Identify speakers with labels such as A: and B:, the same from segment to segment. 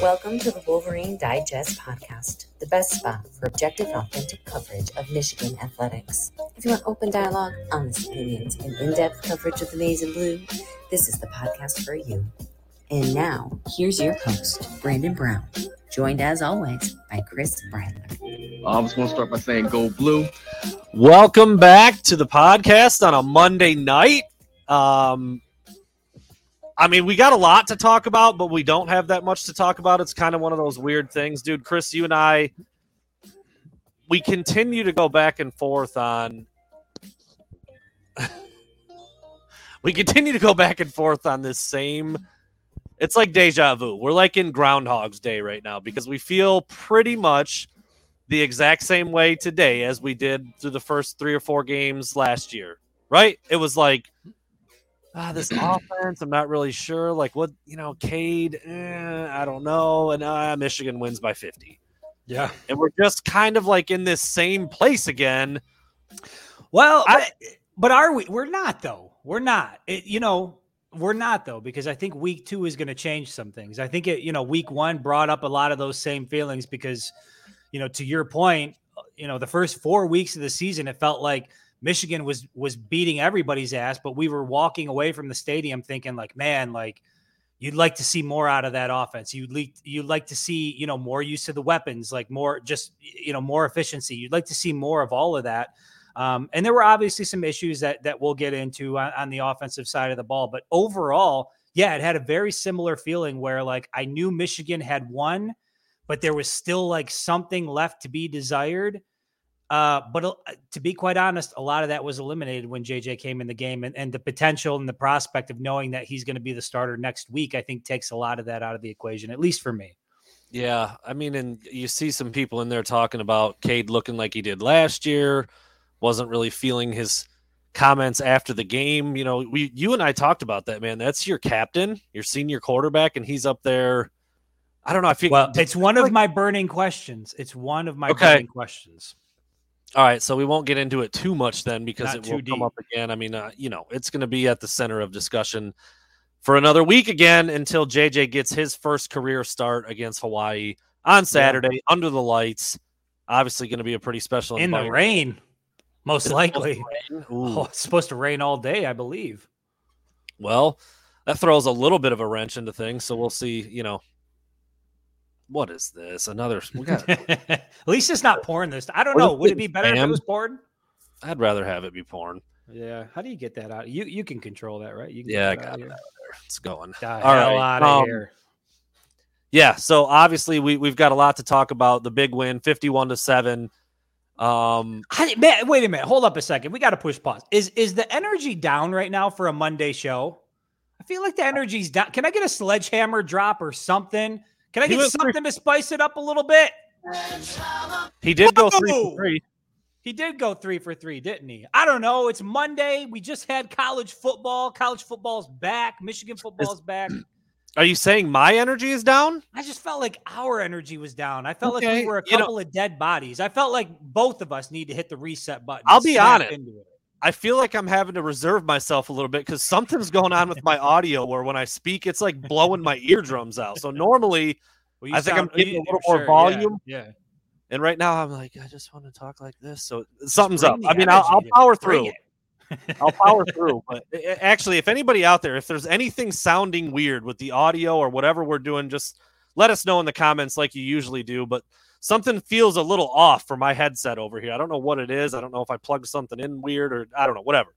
A: Welcome to the Wolverine Digest podcast, the best spot for objective, authentic coverage of Michigan athletics. If you want open dialogue, honest opinions, and in depth coverage of the maize and blue, this is the podcast for you. And now, here's your host, Brandon Brown, joined as always by Chris Bradler.
B: I was going to start by saying go blue.
C: Welcome back to the podcast on a Monday night. Um, I mean, we got a lot to talk about, but we don't have that much to talk about. It's kind of one of those weird things, dude. Chris, you and I, we continue to go back and forth on. we continue to go back and forth on this same. It's like deja vu. We're like in Groundhog's Day right now because we feel pretty much the exact same way today as we did through the first three or four games last year, right? It was like ah, this offense, I'm not really sure. Like, what, you know, Cade, eh, I don't know. And uh, Michigan wins by 50.
D: Yeah.
C: And we're just kind of like in this same place again.
D: Well, I, but, are we? We're not, though. We're not. It, you know, we're not, though, because I think week two is going to change some things. I think, it, you know, week one brought up a lot of those same feelings because, you know, to your point, you know, the first four weeks of the season, it felt like – Michigan was was beating everybody's ass, but we were walking away from the stadium thinking like, man, like you'd like to see more out of that offense. You'd like you'd like to see, you know, more use of the weapons, like more just you know, more efficiency. You'd like to see more of all of that. Um, and there were obviously some issues that that we'll get into on, on the offensive side of the ball, but overall, yeah, it had a very similar feeling where like I knew Michigan had won, but there was still like something left to be desired. Uh, but uh, to be quite honest, a lot of that was eliminated when JJ came in the game, and, and the potential and the prospect of knowing that he's going to be the starter next week, I think, takes a lot of that out of the equation, at least for me.
C: Yeah, I mean, and you see some people in there talking about Cade looking like he did last year, wasn't really feeling his comments after the game. You know, we, you and I talked about that, man. That's your captain, your senior quarterback, and he's up there. I don't know. I feel
D: well. It's one of my burning questions. It's one of my okay. burning questions.
C: All right, so we won't get into it too much then because
D: Not
C: it will
D: deep.
C: come up again. I mean, uh, you know, it's going to be at the center of discussion for another week again until JJ gets his first career start against Hawaii on Saturday yeah. under the lights. Obviously, going to be a pretty special
D: in the rain, most it's likely. Oh, it's supposed to rain all day, I believe.
C: Well, that throws a little bit of a wrench into things, so we'll see. You know, what is this? Another. We got.
D: At least it's not porn. This. I don't know. Would it be better if it was porn?
C: I'd rather have it be porn.
D: Yeah. How do you get that out? You you can control that, right? You
C: yeah, I got it It's going.
D: All right. out of um, here.
C: Yeah. So obviously we we've got a lot to talk about. The big win, fifty-one to seven. Um,
D: man, wait a minute. Hold up a second. We got to push pause. Is is the energy down right now for a Monday show? I feel like the energy's down. Can I get a sledgehammer drop or something? Can I get something three. to spice it up a little bit?
C: He did go three for three.
D: He did go three for three, didn't he? I don't know. It's Monday. We just had college football. College football's back. Michigan football's is, back.
C: Are you saying my energy is down?
D: I just felt like our energy was down. I felt okay. like we were a couple you know, of dead bodies. I felt like both of us need to hit the reset button.
C: I'll be honest. I feel like I'm having to reserve myself a little bit because something's going on with my audio where when I speak, it's like blowing my eardrums out. So normally, well, I think I'm getting a little more sure, volume.
D: Yeah, yeah,
C: And right now, I'm like, I just want to talk like this. So something's up. I mean, I'll, I'll, power through. I'll power through. But actually, if anybody out there, if there's anything sounding weird with the audio or whatever we're doing, just let us know in the comments like you usually do. But something feels a little off for my headset over here. I don't know what it is. I don't know if I plugged something in weird or I don't know, whatever.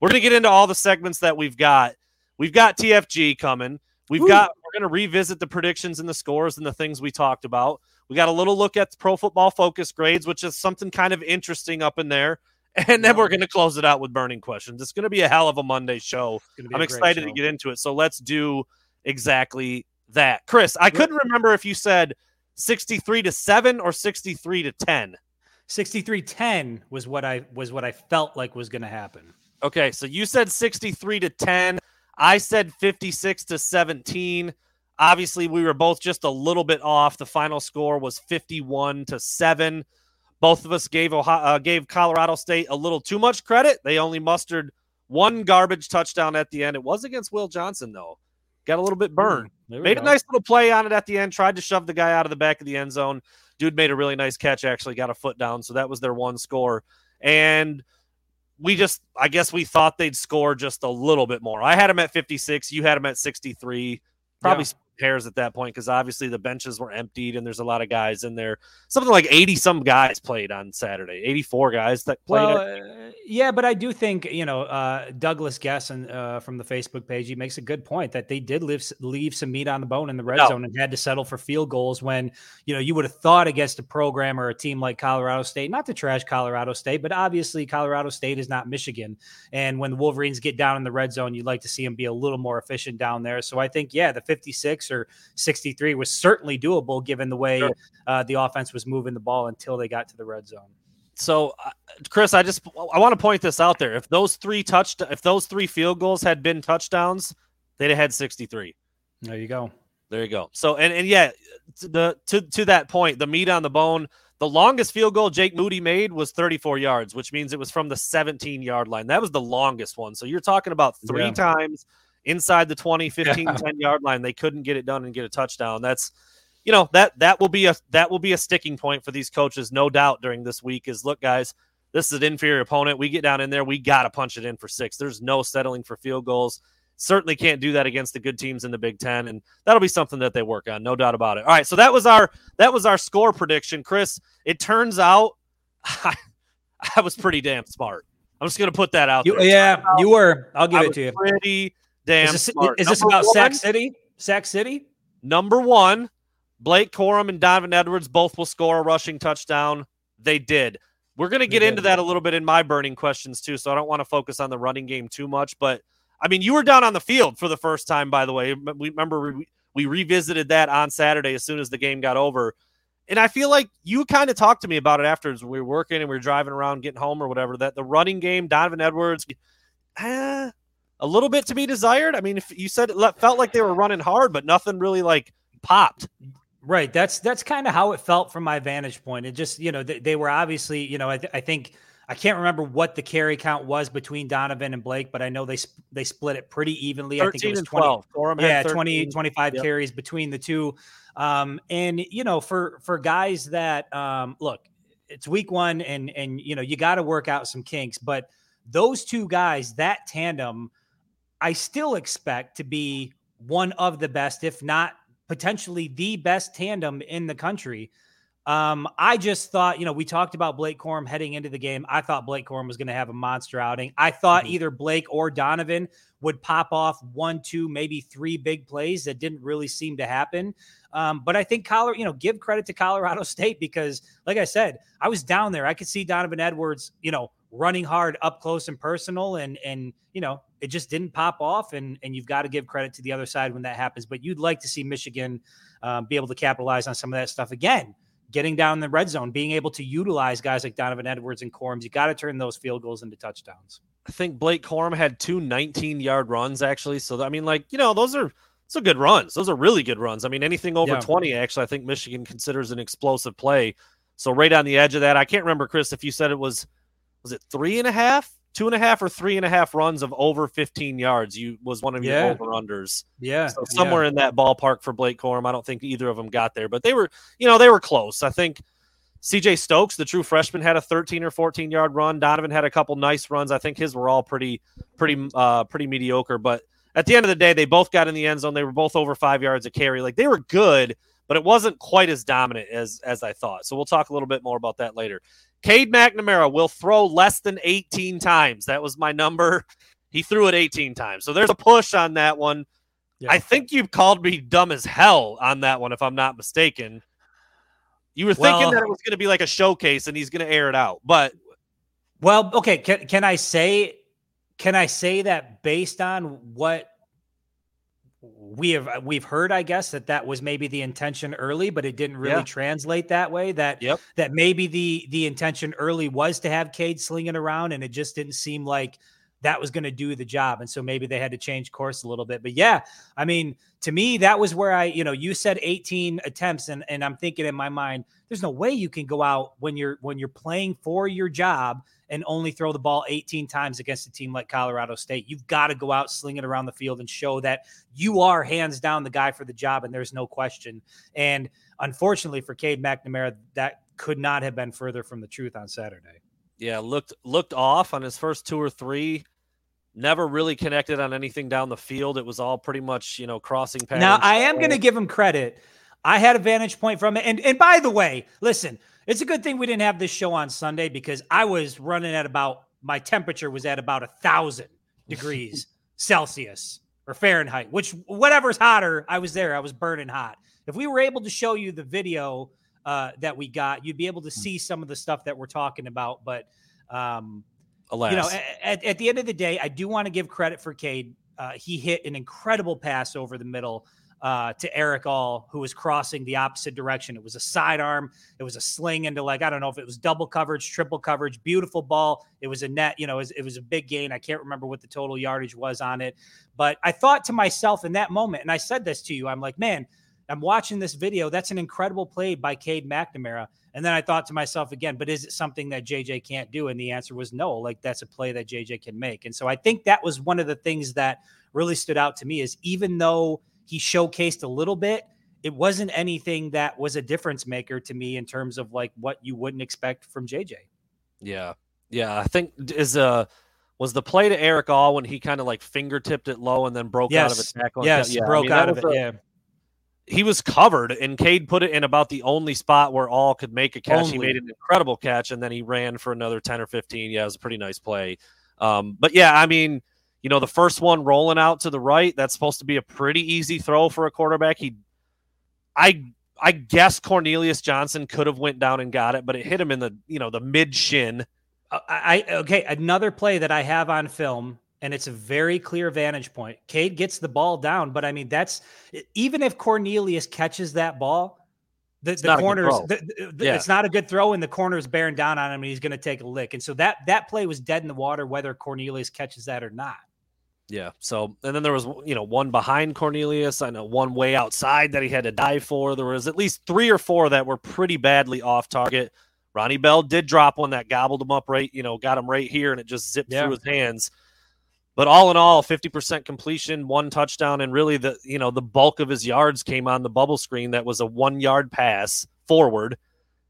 C: We're going to get into all the segments that we've got. We've got TFG coming. We've Ooh. got we're going to revisit the predictions and the scores and the things we talked about. We got a little look at the pro football focus grades, which is something kind of interesting up in there. And then we're going to close it out with burning questions. It's going to be a hell of a Monday show. I'm excited show. to get into it. So let's do exactly that. Chris, I couldn't remember if you said 63 to 7 or 63 to 10
D: 63-10 was what i was what i felt like was going to happen.
C: Okay so you said 63 to 10 i said 56 to 17 obviously we were both just a little bit off. The final score was 51 to 7 both of us gave Ohio, uh, gave colorado state a little too much credit. They only mustered one garbage touchdown at the end. It was against Will Johnson though. Got a little bit burned. Made go. a nice little play on it at the end. Tried to shove the guy out of the back of the end zone. Dude made a really nice catch. Actually, got a foot down. So that was their one score. And we just, I guess, we thought they'd score just a little bit more. I had them at 56. You had them at 63. Probably yeah pairs at that point because obviously the benches were emptied and there's a lot of guys in there. Something like 80 some guys played on Saturday, 84 guys that played. Well,
D: uh, yeah, but I do think, you know, uh, Douglas Gesson uh, from the Facebook page, he makes a good point that they did leave, leave some meat on the bone in the red no. zone and had to settle for field goals when, you know, you would have thought against a program or a team like Colorado State, not to trash Colorado State, but obviously Colorado State is not Michigan. And when the Wolverines get down in the red zone, you'd like to see them be a little more efficient down there. So I think, yeah, the 56 or 63 was certainly doable given the way sure. uh, the offense was moving the ball until they got to the red zone.
C: So, uh, Chris, I just I want to point this out there. If those three touched, if those three field goals had been touchdowns, they'd have had 63.
D: There you go.
C: There you go. So, and and yeah, to the to to that point, the meat on the bone. The longest field goal Jake Moody made was 34 yards, which means it was from the 17 yard line. That was the longest one. So you're talking about three yeah. times inside the 20, 15, 10 yard line. They couldn't get it done and get a touchdown. That's you know, that that will be a that will be a sticking point for these coaches, no doubt, during this week. Is look, guys, this is an inferior opponent. We get down in there, we gotta punch it in for six. There's no settling for field goals. Certainly can't do that against the good teams in the Big Ten, and that'll be something that they work on, no doubt about it. All right, so that was our that was our score prediction, Chris. It turns out I, I was pretty damn smart. I'm just gonna put that out
D: you,
C: there.
D: Yeah, you were. I'll give I it to you.
C: Pretty damn. Is
D: this,
C: smart.
D: Is this about one, Sac City? Sac City.
C: Number one, Blake Corum and Donovan Edwards both will score a rushing touchdown. They did. We're going to get into that a little bit in my burning questions too, so I don't want to focus on the running game too much. But I mean, you were down on the field for the first time, by the way. We remember we, we revisited that on Saturday as soon as the game got over. And I feel like you kind of talked to me about it afterwards. We were working and we were driving around, getting home or whatever. That the running game, Donovan Edwards, eh, a little bit to be desired. I mean, if you said it felt like they were running hard, but nothing really like popped.
D: Right. That's that's kind of how it felt from my vantage point. It just, you know, they, they were obviously, you know, I, th- I, think I can't remember what the carry count was between Donovan and Blake, but I know they sp- they split it pretty evenly. I think it was 20, 12. yeah, 20 25 yep. carries between the two. Um, and you know, for for guys that um, look, it's week 1 and and you know, you got to work out some kinks, but those two guys, that tandem I still expect to be one of the best, if not potentially the best tandem in the country. Um, I just thought, you know, we talked about Blake Corum heading into the game. I thought Blake Corum was going to have a monster outing. I thought mm-hmm. either Blake or Donovan would pop off one, two, maybe three big plays that didn't really seem to happen. Um, but I think Colorado, you know, give credit to Colorado State because, like I said, I was down there. I could see Donovan Edwards, you know, running hard up close and personal, and and you know, it just didn't pop off, and and you've got to give credit to the other side when that happens. But you'd like to see Michigan um, be able to capitalize on some of that stuff again. Getting down in the red zone, being able to utilize guys like Donovan Edwards and Corums, you got to turn those field goals into touchdowns.
C: I think Blake Corum had two 19 yard runs actually. So I mean, like you know, those are those are good runs. Those are really good runs. I mean, anything over yeah. 20, actually, I think Michigan considers an explosive play. So right on the edge of that, I can't remember, Chris, if you said it was was it three and a half two and a half or three and a half runs of over 15 yards. You was one of your yeah. over unders.
D: Yeah.
C: So somewhere yeah. in that ballpark for Blake Corum. I don't think either of them got there, but they were, you know, they were close. I think CJ Stokes, the true freshman, had a 13 or 14 yard run. Donovan had a couple nice runs. I think his were all pretty, pretty, uh, pretty mediocre. But at the end of the day, they both got in the end zone. They were both over five yards a carry. Like they were good, but it wasn't quite as dominant as as I thought. So we'll talk a little bit more about that later. Cade McNamara will throw less than 18 times. That was my number. He threw it 18 times. So there's a push on that one. Yeah. I think you called me dumb as hell on that one, if I'm not mistaken. You were thinking well, that it was going to be like a showcase and he's going to air it out. But
D: well, okay, can can I say can I say that based on what we have uh, we've heard i guess that that was maybe the intention early but it didn't really yeah. translate that way that
C: yep.
D: that maybe the the intention early was to have cade slinging around and it just didn't seem like that was going to do the job. And so maybe they had to change course a little bit. But yeah, I mean, to me, that was where I, you know, you said 18 attempts, and, and I'm thinking in my mind, there's no way you can go out when you're when you're playing for your job and only throw the ball 18 times against a team like Colorado State. You've got to go out, sling it around the field, and show that you are hands down the guy for the job, and there's no question. And unfortunately for Cade McNamara, that could not have been further from the truth on Saturday.
C: Yeah, looked looked off on his first two or three never really connected on anything down the field. It was all pretty much, you know, crossing paths.
D: Now, I am going to give him credit. I had a vantage point from it. And, and by the way, listen, it's a good thing we didn't have this show on Sunday because I was running at about, my temperature was at about a thousand degrees Celsius or Fahrenheit, which whatever's hotter, I was there. I was burning hot. If we were able to show you the video uh, that we got, you'd be able to hmm. see some of the stuff that we're talking about. But, um,
C: Alas.
D: You know, at, at the end of the day, I do want to give credit for Cade. Uh, he hit an incredible pass over the middle uh, to Erick All, who was crossing the opposite direction. It was a sidearm. It was a sling into like I don't know if it was double coverage, triple coverage. Beautiful ball. It was a net. You know, it was, it was a big gain. I can't remember what the total yardage was on it, but I thought to myself in that moment, and I said this to you. I'm like, man, I'm watching this video. That's an incredible play by Cade McNamara. And then I thought to myself again, but is it something that JJ can't do? And the answer was no. Like that's a play that JJ can make. And so I think that was one of the things that really stood out to me is even though he showcased a little bit, it wasn't anything that was a difference maker to me in terms of like what you wouldn't expect from JJ.
C: Yeah. Yeah. I think is uh was the play to Erick All when he kind of like fingertipped it low and then broke
D: yes.
C: out of a tackle.
D: Yes, yeah, broke I mean, out of it. A, yeah
C: he was covered, and Cade put it in about the only spot where all could make a catch. Only. He made an incredible catch, and then he ran for another ten or fifteen. Yeah, it was a pretty nice play. Um, but yeah, I mean, you know, the first one rolling out to the right, that's supposed to be a pretty easy throw for a quarterback. He, I, I guess Cornelius Johnson could have went down and got it, but it hit him in the, you know, the mid shin.
D: Uh, I, I okay, another play that I have on film and it's a very clear vantage point. Cade gets the ball down, but I mean that's even if Cornelius catches that ball, the, the corners the, the, yeah. it's not a good throw, and the corner's bearing down on him, and he's going to take a lick. And so that that play was dead in the water, whether Cornelius catches that or not.
C: Yeah. So and then there was you know one behind Cornelius, I know one way outside that he had to dive for. There was at least three or four that were pretty badly off target. Ronnie Bell did drop one that gobbled him up right, you know, got him right here, and it just zipped yeah. through his hands. But all in all, 50% completion, one touchdown, and really the you know the bulk of his yards came on the bubble screen. That was a one yard pass forward.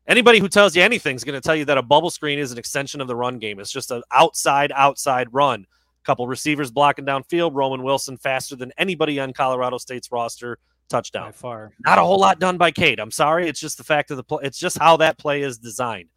C: Anybody who tells you anything is going to tell you that a bubble screen is an extension of the run game. It's just an outside outside run. Couple receivers blocking downfield. Roman Wilson faster than anybody on Colorado State's roster. Touchdown.
D: By far.
C: Not a whole lot done by Cade. I'm sorry. It's just the fact of the play. It's just how that play is designed.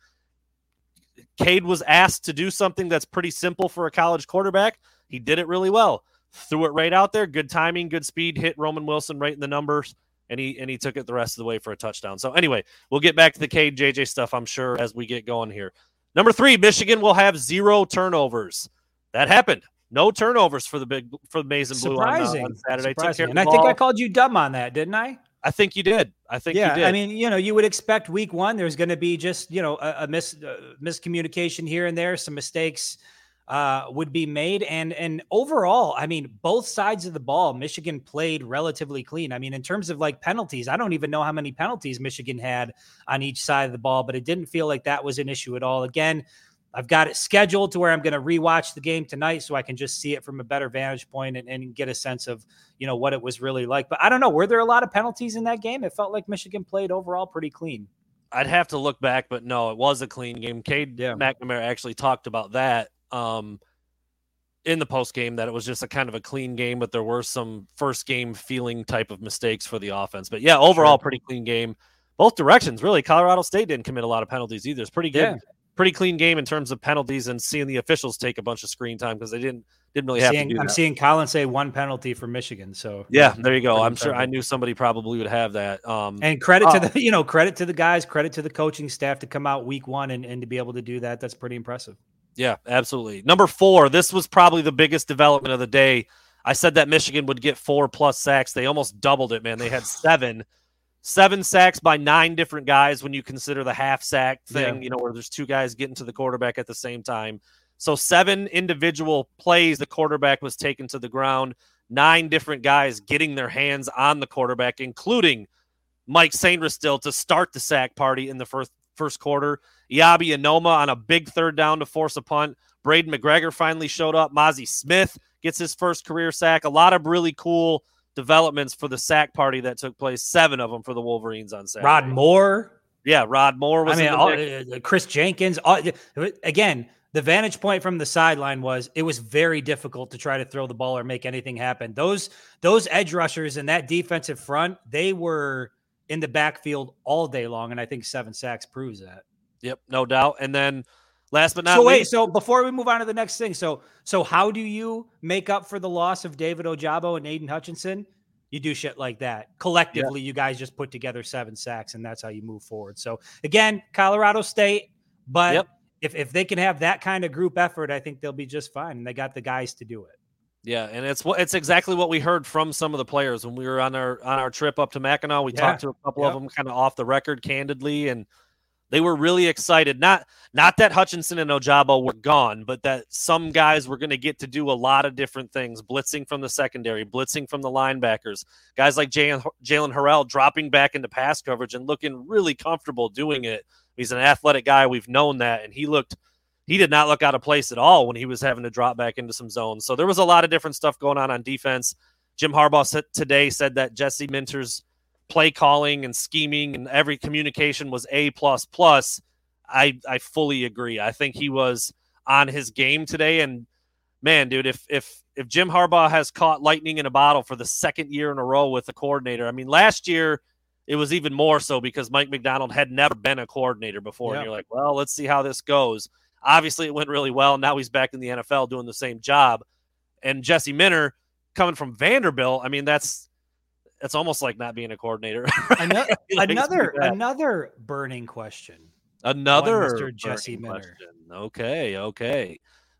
C: Cade was asked to do something that's pretty simple for a college quarterback he did it really well. Threw it right out there. Good timing, good speed, hit Roman Wilson right in the numbers, and he and he took it the rest of the way for a touchdown. So anyway, we'll get back to the Cade JJ stuff, I'm sure, as we get going here. Number three, Michigan will have zero turnovers. That happened. No turnovers for the big for the and Blue
D: Surprising.
C: On, uh, on Saturday.
D: Surprising. And I think I called you dumb on that, didn't I?
C: I think you did. I think
D: yeah,
C: I
D: mean, you know, you would expect week one. There's going to be just you know a, a mis, uh, miscommunication here and there, some mistakes uh, would be made. And and overall, I mean, both sides of the ball, Michigan played relatively clean. I mean, in terms of like penalties, I don't even know how many penalties Michigan had on each side of the ball, but it didn't feel like that was an issue at all. Again, I've got it scheduled to where I'm going to rewatch the game tonight so I can just see it from a better vantage point and, and get a sense of, you know, what it was really like. But I don't know. Were there a lot of penalties in that game? It felt like Michigan played overall pretty clean.
C: I'd have to look back, but no, it was a clean game. Cade yeah. McNamara actually talked about that um, in the post game that it was just a kind of a clean game, but there were some first game feeling type of mistakes for the offense. But yeah, overall, sure. pretty clean game. Both directions, really. Colorado State didn't commit a lot of penalties either. It's pretty good, yeah. Pretty clean game in terms of penalties and seeing the officials take a bunch of screen time because they didn't didn't really have
D: seeing,
C: to do
D: I'm
C: that.
D: seeing Colin say one penalty for Michigan. So
C: yeah, there you go. I'm sure I knew somebody probably would have that. Um,
D: and credit uh, to the you know credit to the guys, credit to the coaching staff to come out week one and, and to be able to do that. That's pretty impressive.
C: Yeah, absolutely. Number four, this was probably the biggest development of the day. I said that Michigan would get four plus sacks. They almost doubled it, man. They had seven, seven sacks by nine different guys when you consider the half sack thing, yeah. you know, where there's two guys getting to the quarterback at the same time. So seven individual plays, the quarterback was taken to the ground. Nine different guys getting their hands on the quarterback, including Mike Sainristil to start the sack party in the first first quarter. Eyabi Anoma on a big third down to force a punt. Braiden McGregor finally showed up. Mazi Smith gets his first career sack. A lot of really cool developments for the sack party that took place. Seven of them for the Wolverines on Saturday.
D: Rod Moore.
C: Yeah, Rod Moore was.
D: I mean, all, uh, Kris Jenkins. All, again, the vantage point from the sideline was it was very difficult to try to throw the ball or make anything happen. Those those edge rushers and that defensive front, they were in the backfield all day long, and I think seven sacks proves that.
C: Yep, no doubt. And then last but not
D: so
C: wait,
D: so before we move on to the next thing, so so how do you make up for the loss of David Ojabo and Aidan Hutchinson? You do shit like that. Collectively, you guys just put together seven sacks, and that's how you move forward. So again, Colorado State, but yep. if if they can have that kind of group effort, I think they'll be just fine. And they got the guys to do it.
C: Yeah, and it's what it's exactly what we heard from some of the players when we were on our on our trip up to Mackinac. We yeah. talked to a couple yep. of them kind of off the record, candidly, and they were really excited. Not not that Hutchinson and Ojabo were gone, but that some guys were going to get to do a lot of different things: blitzing from the secondary, blitzing from the linebackers. Guys like Jaylen Harrell dropping back into pass coverage and looking really comfortable doing it. He's an athletic guy. We've known that, and he looked. He did not look out of place at all when he was having to drop back into some zones. So there was a lot of different stuff going on on defense. Jim Harbaugh today said that Jesse Minter's play calling and scheming and every communication was A plus plus. I I fully agree. I think he was on his game today. And man, dude, if if if Jim Harbaugh has caught lightning in a bottle for the second year in a row with the coordinator, I mean, last year it was even more so because Mike Macdonald had never been a coordinator before. Yeah. And you're like, well, let's see how this goes. Obviously, it went really well. Now he's back in the NFL doing the same job. And Jesse Minter coming from Vanderbilt, I mean, that's it's almost like not being a coordinator.
D: another another, another burning question.
C: Another Mr. Jesse Minter. Okay, okay.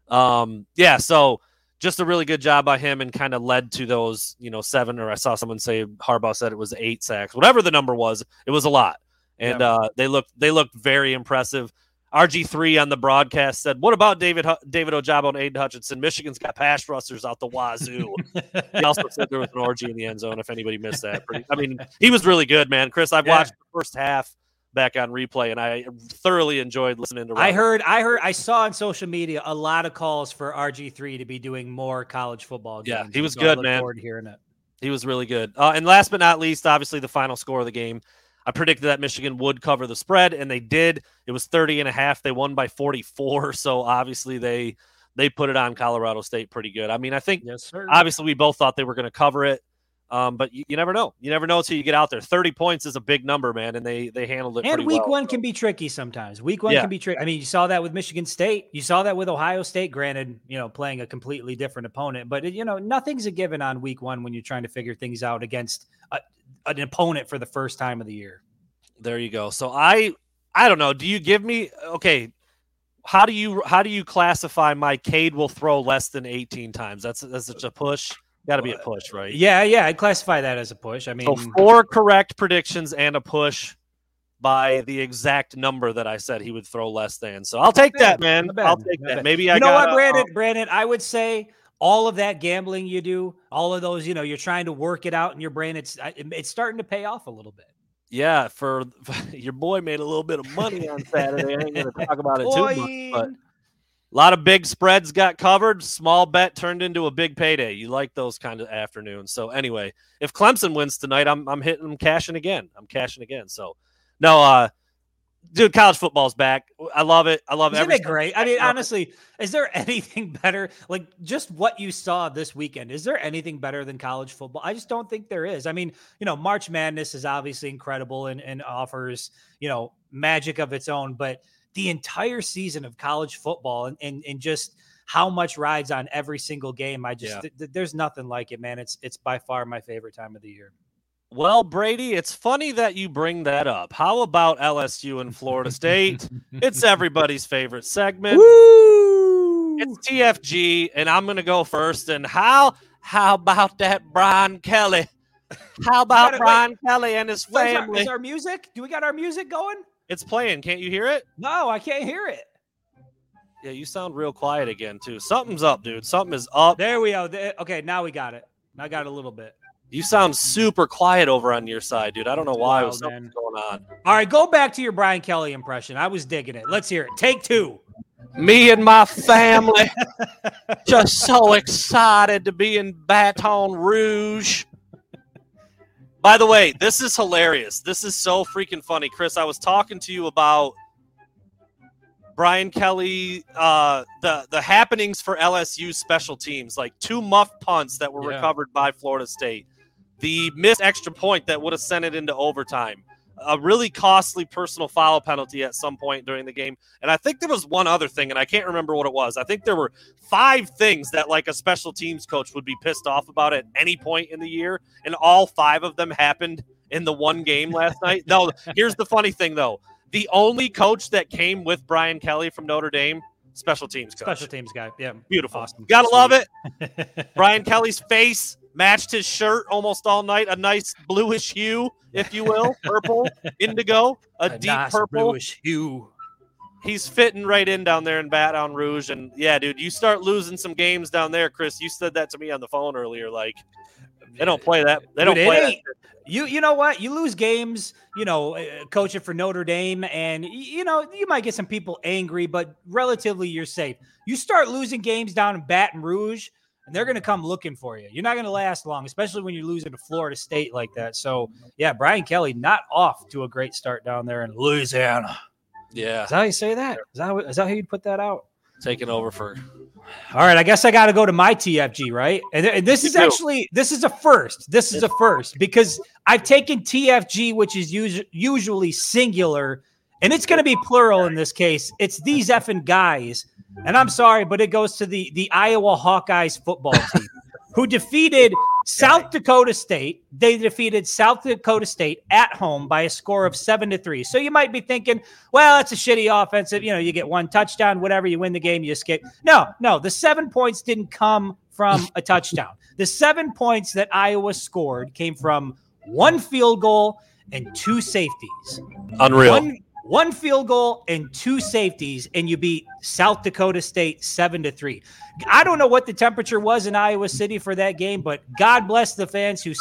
C: Um, yeah, so just a really good job by him and kind of led to those, you know, seven or I saw someone say Harbaugh said it was eight sacks. Whatever the number was, it was a lot. And yeah. uh, they looked they looked very impressive. RG3 on the broadcast said, "What about David David Ojabo and Aidan Hutchinson? Michigan's got pass rushers out the wazoo." he also said there was an orgy in the end zone. If anybody missed that, I mean, he was really good, man. Chris, I've yeah. watched the first half back on replay, and I thoroughly enjoyed listening to.
D: Robert. I heard, I heard, I saw on social media a lot of calls for RG3 to be doing more college football. Games.
C: Yeah, he was so good, man.
D: Forward to hearing it.
C: He was really good. Uh, and last but not least, obviously the final score of the game. I predicted that Michigan would cover the spread, and they did. It was 30 and a half. They won by 44. So obviously they they put it on Colorado State pretty good. I mean, I think yes, obviously we both thought they were going to cover it. Um, but you, you, never know. You never know until you get out there. Thirty points is a big number, man, and they they handled it.
D: And week
C: well,
D: one
C: so.
D: can be tricky sometimes. Week one yeah. can be tricky. I mean, you saw that with Michigan State. You saw that with Ohio State. Granted, you know, playing a completely different opponent, but you know, nothing's a given on week one when you're trying to figure things out against a, an opponent for the first time of the year.
C: There you go. So I I don't know. Do you give me okay? How do you how do you classify my Cade will throw less than 18 times? That's that's such a push. Got to be a push, right?
D: Yeah, yeah. I'd classify that as a push. I mean,
C: so four correct predictions and a push by the exact number that I said he would throw less than. So I'll take that, man. I'll take that. Maybe
D: you
C: I
D: know
C: what,
D: Brandon. Uh, Brandon, I would say all of that gambling you do, all of those, you know, you're trying to work it out in your brain. It's it's starting to pay off a little bit
C: yeah, for, for, your boy made a little bit of money on Saturday. I ain't going to talk about it too much, but a lot of big spreads got covered. Small bet turned into a big payday. You like those kind of afternoons. So anyway, if Clemson wins tonight, I'm I'm hitting, I'm cashing again. I'm cashing again. So no, uh, dude, college football's back. I love it. I love
D: Isn't it great? I mean, honestly, is there anything better? Like just what you saw this weekend, is there anything better than college football? I just don't think there is. I mean, you know, March Madness is obviously incredible and, and offers, you know, magic of its own, but the entire season of college football and, and, and just how much rides on every single game. I just, yeah. th- there's nothing like it, man. It's, it's by far my favorite time of the year.
C: Well, Brady, it's funny that you bring that up. How about LSU and Florida State? it's everybody's favorite segment.
D: Woo!
C: It's TFG, and I'm gonna go first. And how how about that Brian Kelly? How about gotta, Brian wait, Kelly and his family?
D: Our, is our music? Do we got our music going?
C: It's playing. Can't you hear it?
D: No, I can't hear it.
C: Yeah, you sound real quiet again too. Something's up, dude. Something is up.
D: There we go. Okay, now we got it. I got a little bit.
C: You sound super quiet over on your side, dude. I don't know why. Wow, something's going on.
D: All right, go back to your Brian Kelly impression. I was digging it. Let's hear it. Take two.
C: Me and my family just so excited to be in Baton Rouge. By the way, this is hilarious. This is so freaking funny. Chris, I was talking to you about Brian Kelly, uh, the the happenings for LSU special teams, like two muff punts that were yeah. recovered by Florida State, the missed extra point that would have sent it into overtime, a really costly personal foul penalty at some point during the game, and I think there was one other thing, and I can't remember what it was. I think there were five things that like a special teams coach would be pissed off about at any point in the year, and all five of them happened in the one game last night. No, here's the funny thing though the only coach that came with Brian Kelly from Notre Dame, special teams coach.
D: Special teams guy. Yeah.
C: Beautiful. Awesome. Gotta Sweet. love it. Brian Kelly's face matched his shirt almost all night. A nice bluish hue, if you will. Purple, indigo, a, a deep nice purple.
D: Bluish hue.
C: He's fitting right in down there in Baton Rouge. And yeah, dude, you start losing some games down there, Chris. You said that to me on the phone earlier. Like, they don't play that. They don't play that.
D: You you know what? You lose games, you know, uh, coaching for Notre Dame, and you know you might get some people angry, but relatively you're safe. You start losing games down in Baton Rouge, and they're going to come looking for you. You're not going to last long, especially when you're losing to Florida State like that. So yeah, Brian Kelly not off to a great start down there in Louisiana.
C: Yeah,
D: is that how you say that? Is that is that how you put that out?
C: taking over for.
D: All right, I guess I got to go to my TFG, right? And, and this you is do. actually this is a first. This is a first because I've taken TFG, which is us- usually singular, and it's going to be plural in this case. It's these effing guys, and I'm sorry, but it goes to the the Iowa Hawkeyes football team who defeated South Dakota State. They defeated South Dakota State at home by a score of seven to three. So you might be thinking, well, that's a shitty offensive. You know, you get one touchdown, whatever, you win the game, you escape. No, no, the seven points didn't come from a touchdown. The seven points that Iowa scored came from one field goal and two safeties.
C: Unreal. One,
D: one field goal and two safeties, and you beat South Dakota State seven to three. I don't know what the temperature was in Iowa City for that game, but God bless the fans who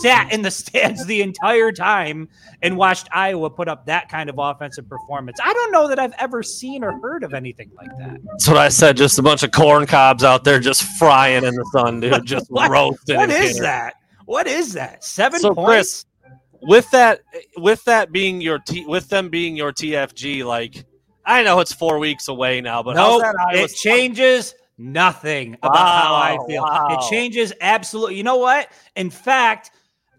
D: sat in the stands the entire time and watched Iowa put up that kind of offensive performance. I don't know that I've ever seen or heard of anything like that.
C: That's what I said. Just a bunch of corn cobs out there just frying in the sun, dude. Just what, roasting.
D: What is that? What is that? Seven so points. Chris,
C: with that, with that being your t, with them being your TFG, like I know it's four weeks away now, but
D: no, nope, it changes nothing about wow, how I feel. Wow. It changes absolutely. You know what? In fact,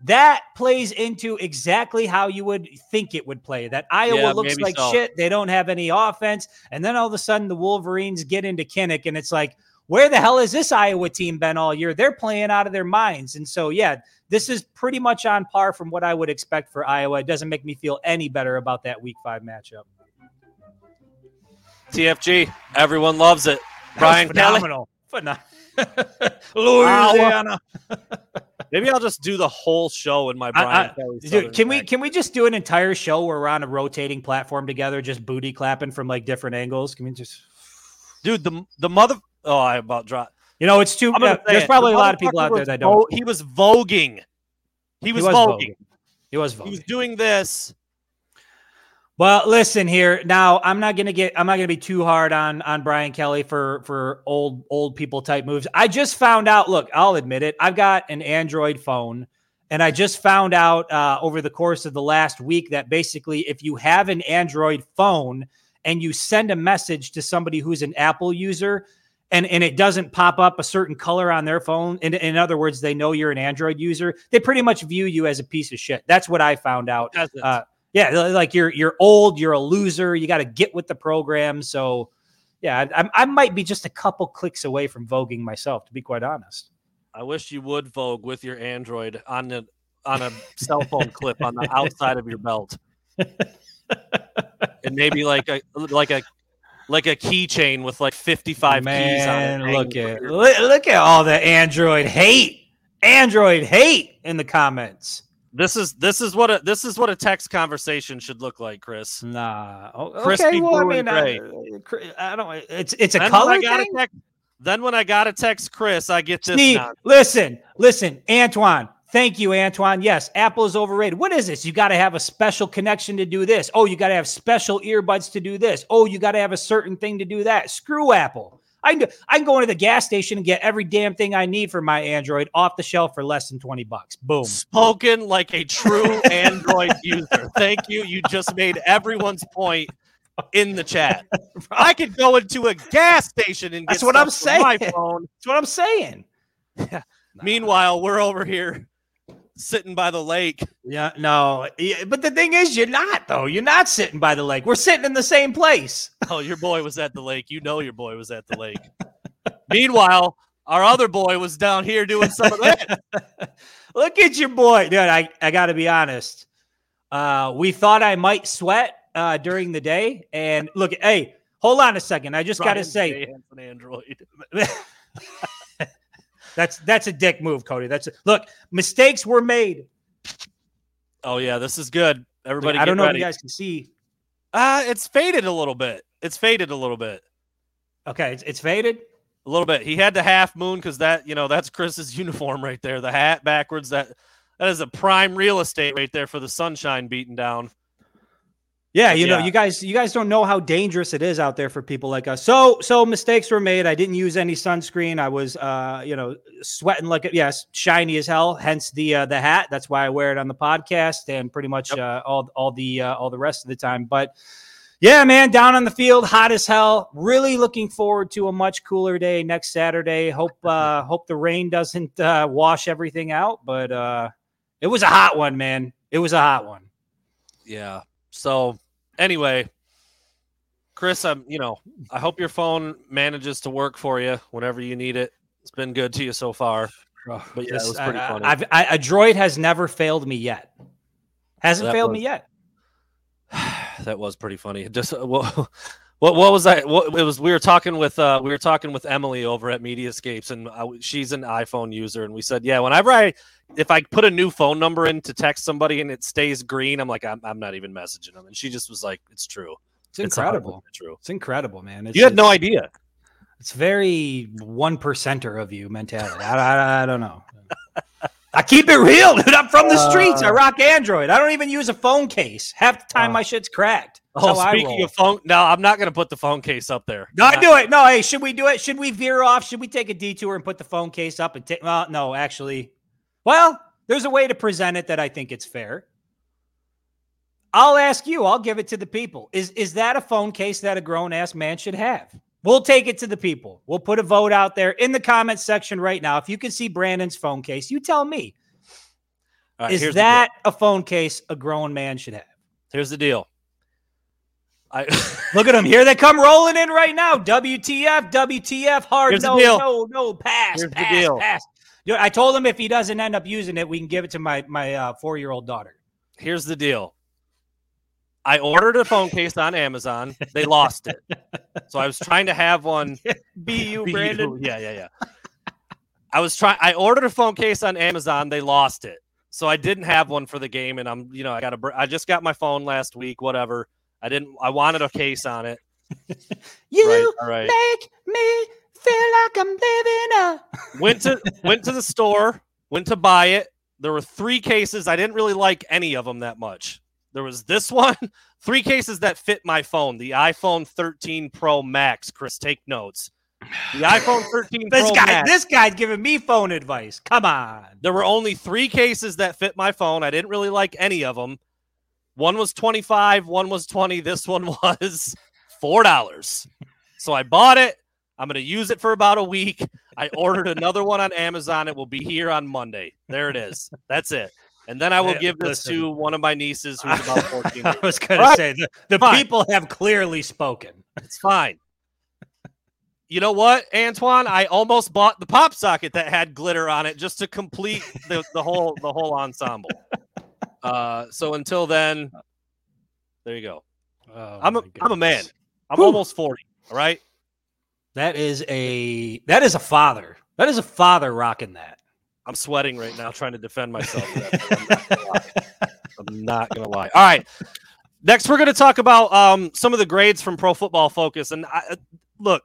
D: that plays into exactly how you would think it would play. That Iowa yeah, looks like so. shit. They don't have any offense. And then all of a sudden the Wolverines get into Kinnick and it's like, where the hell has this Iowa team been all year? They're playing out of their minds. And so, yeah, this is pretty much on par from what I would expect for Iowa. It doesn't make me feel any better about that week five matchup.
C: TFG, everyone loves it. Brian phenomenal.
D: Phenomenal. Louisiana.
C: Maybe I'll just do the whole show in my Brian I, I,
D: dude, Can we can we just do an entire show where we're on a rotating platform together, just booty clapping from like different angles? Can we just,
C: dude? The the mother. Oh, I about dropped.
D: You know, it's too. Uh, there's probably the a lot of people out there that don't.
C: he was voguing. He was, he was voguing. voguing.
D: He was voguing.
C: He was doing this
D: well, listen here. Now, I'm not gonna get. I'm not gonna be too hard on on Brian Kelly for for old old people type moves. I just found out. Look, I'll admit it. I've got an Android phone, and I just found out uh, over the course of the last week that basically, if you have an Android phone and you send a message to somebody who's an Apple user, and and it doesn't pop up a certain color on their phone. In, in other words they know you're an android user. They pretty much view you as a piece of shit. That's what i found out. Uh, yeah, like you're you're old, you're a loser, you got to get with the program. So, yeah, I, I might be just a couple clicks away from voguing myself, to be quite honest.
C: I wish you would vogue with your Android on the on a cell phone clip on the outside of your belt, and maybe like a like a like a keychain with like fifty five keys on
D: it. Look at look, look at all the Android hate, Android hate in the comments.
C: This is this is what a this is what a text conversation should look like, Chris.
D: Nah. Oh,
C: Crispy
D: okay, well, I mean,
C: and
D: I,
C: gray.
D: I don't. It's it's a
C: Then
D: color
C: I
D: thing.
C: text, then when I got to text Chris, I get this.
D: Steve,
C: nonsense.
D: listen, listen, Antoine. Thank you, Antoine. Yes, Apple is overrated. What is this? You got to have a special connection to do this. Oh, you got to have special earbuds to do this. Oh, you got to have a certain thing to do that. Screw Apple. I can, I can go into the gas station and get every damn thing I need for my Android off the shelf for less than 20 bucks. Boom.
C: Spoken like a true Android user. Thank you. You just made everyone's point in the chat. I could go into a gas station and get
D: That's what I'm
C: from my
D: saying.
C: phone.
D: That's what I'm saying.
C: Meanwhile, we're over here sitting by the lake.
D: Yeah, no. Yeah, but the thing is, you're not, though. You're not sitting by the lake. We're sitting in the same place.
C: Oh, your boy was at the lake. You know your boy was at the lake. Meanwhile, our other boy was down here doing some of that.
D: Look at your boy. Dude, I, I got to be honest. Uh, we thought I might sweat uh, during the day. And look, hey, hold on a second. I just got to say.
C: Android.
D: that's that's a dick move, Cody. That's a, look, mistakes were made.
C: Oh yeah, this is good. Everybody,
D: I don't know
C: ready.
D: if you guys can see.
C: Uh, it's faded a little bit. It's faded a little bit.
D: Okay, it's, it's faded.
C: A little bit. He had the half moon because that, you know, that's Chris's uniform right there. The hat backwards. That that is a prime real estate right there for the sunshine beating down.
D: Yeah, you know, you guys, you guys don't know how dangerous it is out there for people like us. So, so mistakes were made. I didn't use any sunscreen. I was, uh, you know, sweating like a, yes, shiny as hell. Hence the uh, the hat. That's why I wear it on the podcast and pretty much
C: Yep.
D: uh, all all the uh, all the rest of the time. But yeah, man, down on the field, hot as hell. Really looking forward to a much cooler day next Saturday. Hope uh, hope the rain doesn't uh, wash everything out. But uh, it was a hot one, man. It was a hot one.
C: Yeah. So anyway, Chris, I'm you know, I hope your phone manages to work for you whenever you need it. It's been good to you so far. But yeah, it was pretty
D: I-
C: funny.
D: I've, I, a droid has never failed me yet. Hasn't
C: That
D: failed
C: was-
D: me yet.
C: that was pretty funny. Just uh, what, what was that? What it was? We were talking with uh we were talking with Emily over at Mediascapes, and uh, she's an iPhone user, and we said, yeah, whenever I if I put a new phone number in to text somebody and it stays green, I'm like, I'm, I'm not even messaging them, and she just was like, it's true.
D: It's
C: It's
D: incredible.
C: 100% true.
D: It's incredible, man. It's,
C: You had no idea.
D: It's very one percenter of you mentality. I, I, I don't know. I keep it real, dude. I'm from the streets. I
C: Uh,
D: rock Android. I don't even use a phone case. Half the time,
C: Oh.
D: my shit's cracked.
C: Oh,
D: I
C: speaking of phone, no, I'm not gonna put the phone case up there.
D: No,
C: Not-
D: do it. No, hey, should we do it? Should we veer off? Should we take a detour and put the phone case up and take? Well, no, actually. Well, there's a way to present it that I think it's fair. I'll ask you. I'll give it to the people. Is is that a phone case that a grown ass man should have? We'll take it to the people. We'll put a vote out there in the comment section right now. If you can see Brandon's phone case, you tell me.
C: Right,
D: is
C: here's the deal.
D: that a phone case a grown man should have?
C: Here's the deal. I
D: Look at them. Here they come rolling in right now. WTF, WTF, hard
C: Here's
D: no, no, no, pass,
C: Here's the
D: pass,
C: deal.
D: pass. Dude, I told him if he doesn't end up using it, we can give it to my my uh, four year old daughter.
C: here's the deal. I ordered a phone case on Amazon. They lost it. So I was trying to have one.
D: Be you, Brandon.
C: you. Yeah, yeah, yeah. I was trying. I ordered a phone case on Amazon. They lost it, so I didn't have one for the game. And I'm, you know, I got a. I just got my phone last week. Whatever. I didn't. I wanted a case on it.
D: You
C: Right. Right.
D: make me feel like I'm living a.
C: Went to went to the store. Went to buy it. There were three cases. I didn't really like any of them that much. There was this one, three cases that fit my phone. The iPhone 13 Pro Max. Chris, take notes. The iPhone 13
D: This
C: Pro
D: guy,
C: Max.
D: this guy's giving me phone advice. Come on.
C: There were only three cases that fit my phone. I didn't really like any of them. One was 25, one was 20. This one was $4. So I bought it. I'm going to use it for about a week. I ordered another one on Amazon. It will be here on Monday. There it is. That's it. And then I will
D: Yeah,
C: give this
D: listen.
C: to one of my nieces who's about 14.
D: I was going
C: All
D: to
C: right.
D: say the, the
C: Fine.
D: people have clearly spoken.
C: It's fine. You know what, Antoine? I almost bought the pop socket that had glitter on it just to complete the, the whole the whole ensemble. Uh, so until then, there you go.
D: Oh,
C: I'm a I'm a man. I'm
D: Whew.
C: almost forty. All right.
D: That is a that is a father. That is a father rocking that.
C: I'm sweating right now trying to defend myself. I'm not gonna lie. All right. Next, we're going to talk about um, some of the grades from Pro Football Focus. And I, look,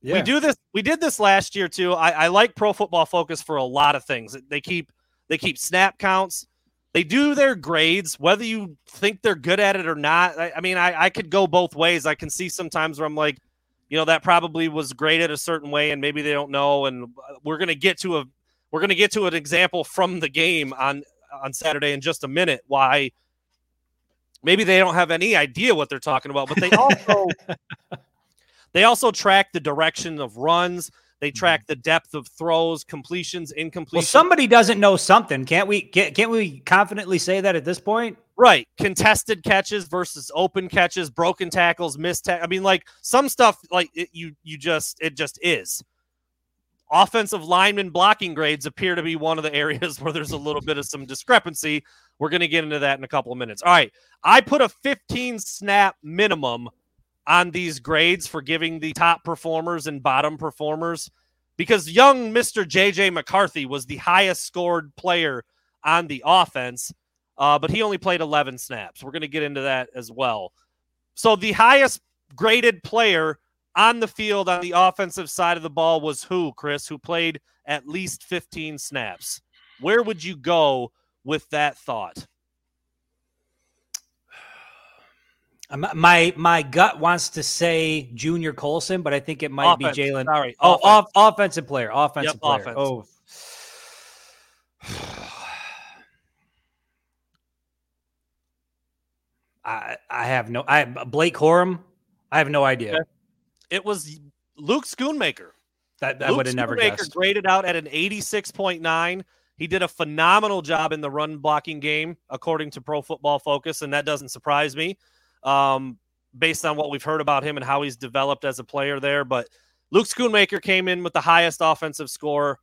C: yeah. we do this. We did this last year too. I, I like Pro Football Focus for a lot of things. They keep they keep snap counts. They do their grades, whether you think they're good at it or not. I, I mean, I, I could go both ways. I can see sometimes where I'm like, you know, that probably was graded a certain way, and maybe they don't know. And uh, we're gonna get to a we're gonna get to an example from the game on on Saturday in just a minute. Why? maybe they don't have any idea what they're talking about, but they also they also track the direction of runs. They mm-hmm. track the depth of throws, completions, incompletions. Well,
D: somebody doesn't know something. Can't we? Can't we confidently say that at this point?
C: Right. Contested catches versus open catches, broken tackles, missed. Ta- I mean, like some stuff, like it, you, you just, it just is. Offensive lineman blocking grades appear to be one of the areas where there's a little bit of some discrepancy. We're going to get into that in a couple of minutes. All right. I put a 15 snap minimum on these grades for giving the top performers and bottom performers because young Mr. JJ McCarthy was the highest scored player on the offense, uh, but he only played 11 snaps. We're going to get into that as well. So the highest graded player on the field on the offensive side of the ball was who, Chris, who played at least 15 snaps. Where would you go with that thought?
D: Uh, my my gut wants to say Junior Colson, but I think it might
C: offense.
D: be Jaylen.
C: Sorry,
D: oh, off, offensive player, offensive
C: yep,
D: player.
C: Offense.
D: Oh, I I have no. I Blake Corum. I have no idea.
C: It was Luke Schoonmaker.
D: That, I would have never guessed.
C: Graded out at an eighty-six point nine. He did a phenomenal job in the run blocking game, according to Pro Football Focus, and that doesn't surprise me, um, based on what we've heard about him and how he's developed as a player there. But Luke Schoonmaker came in with the highest offensive score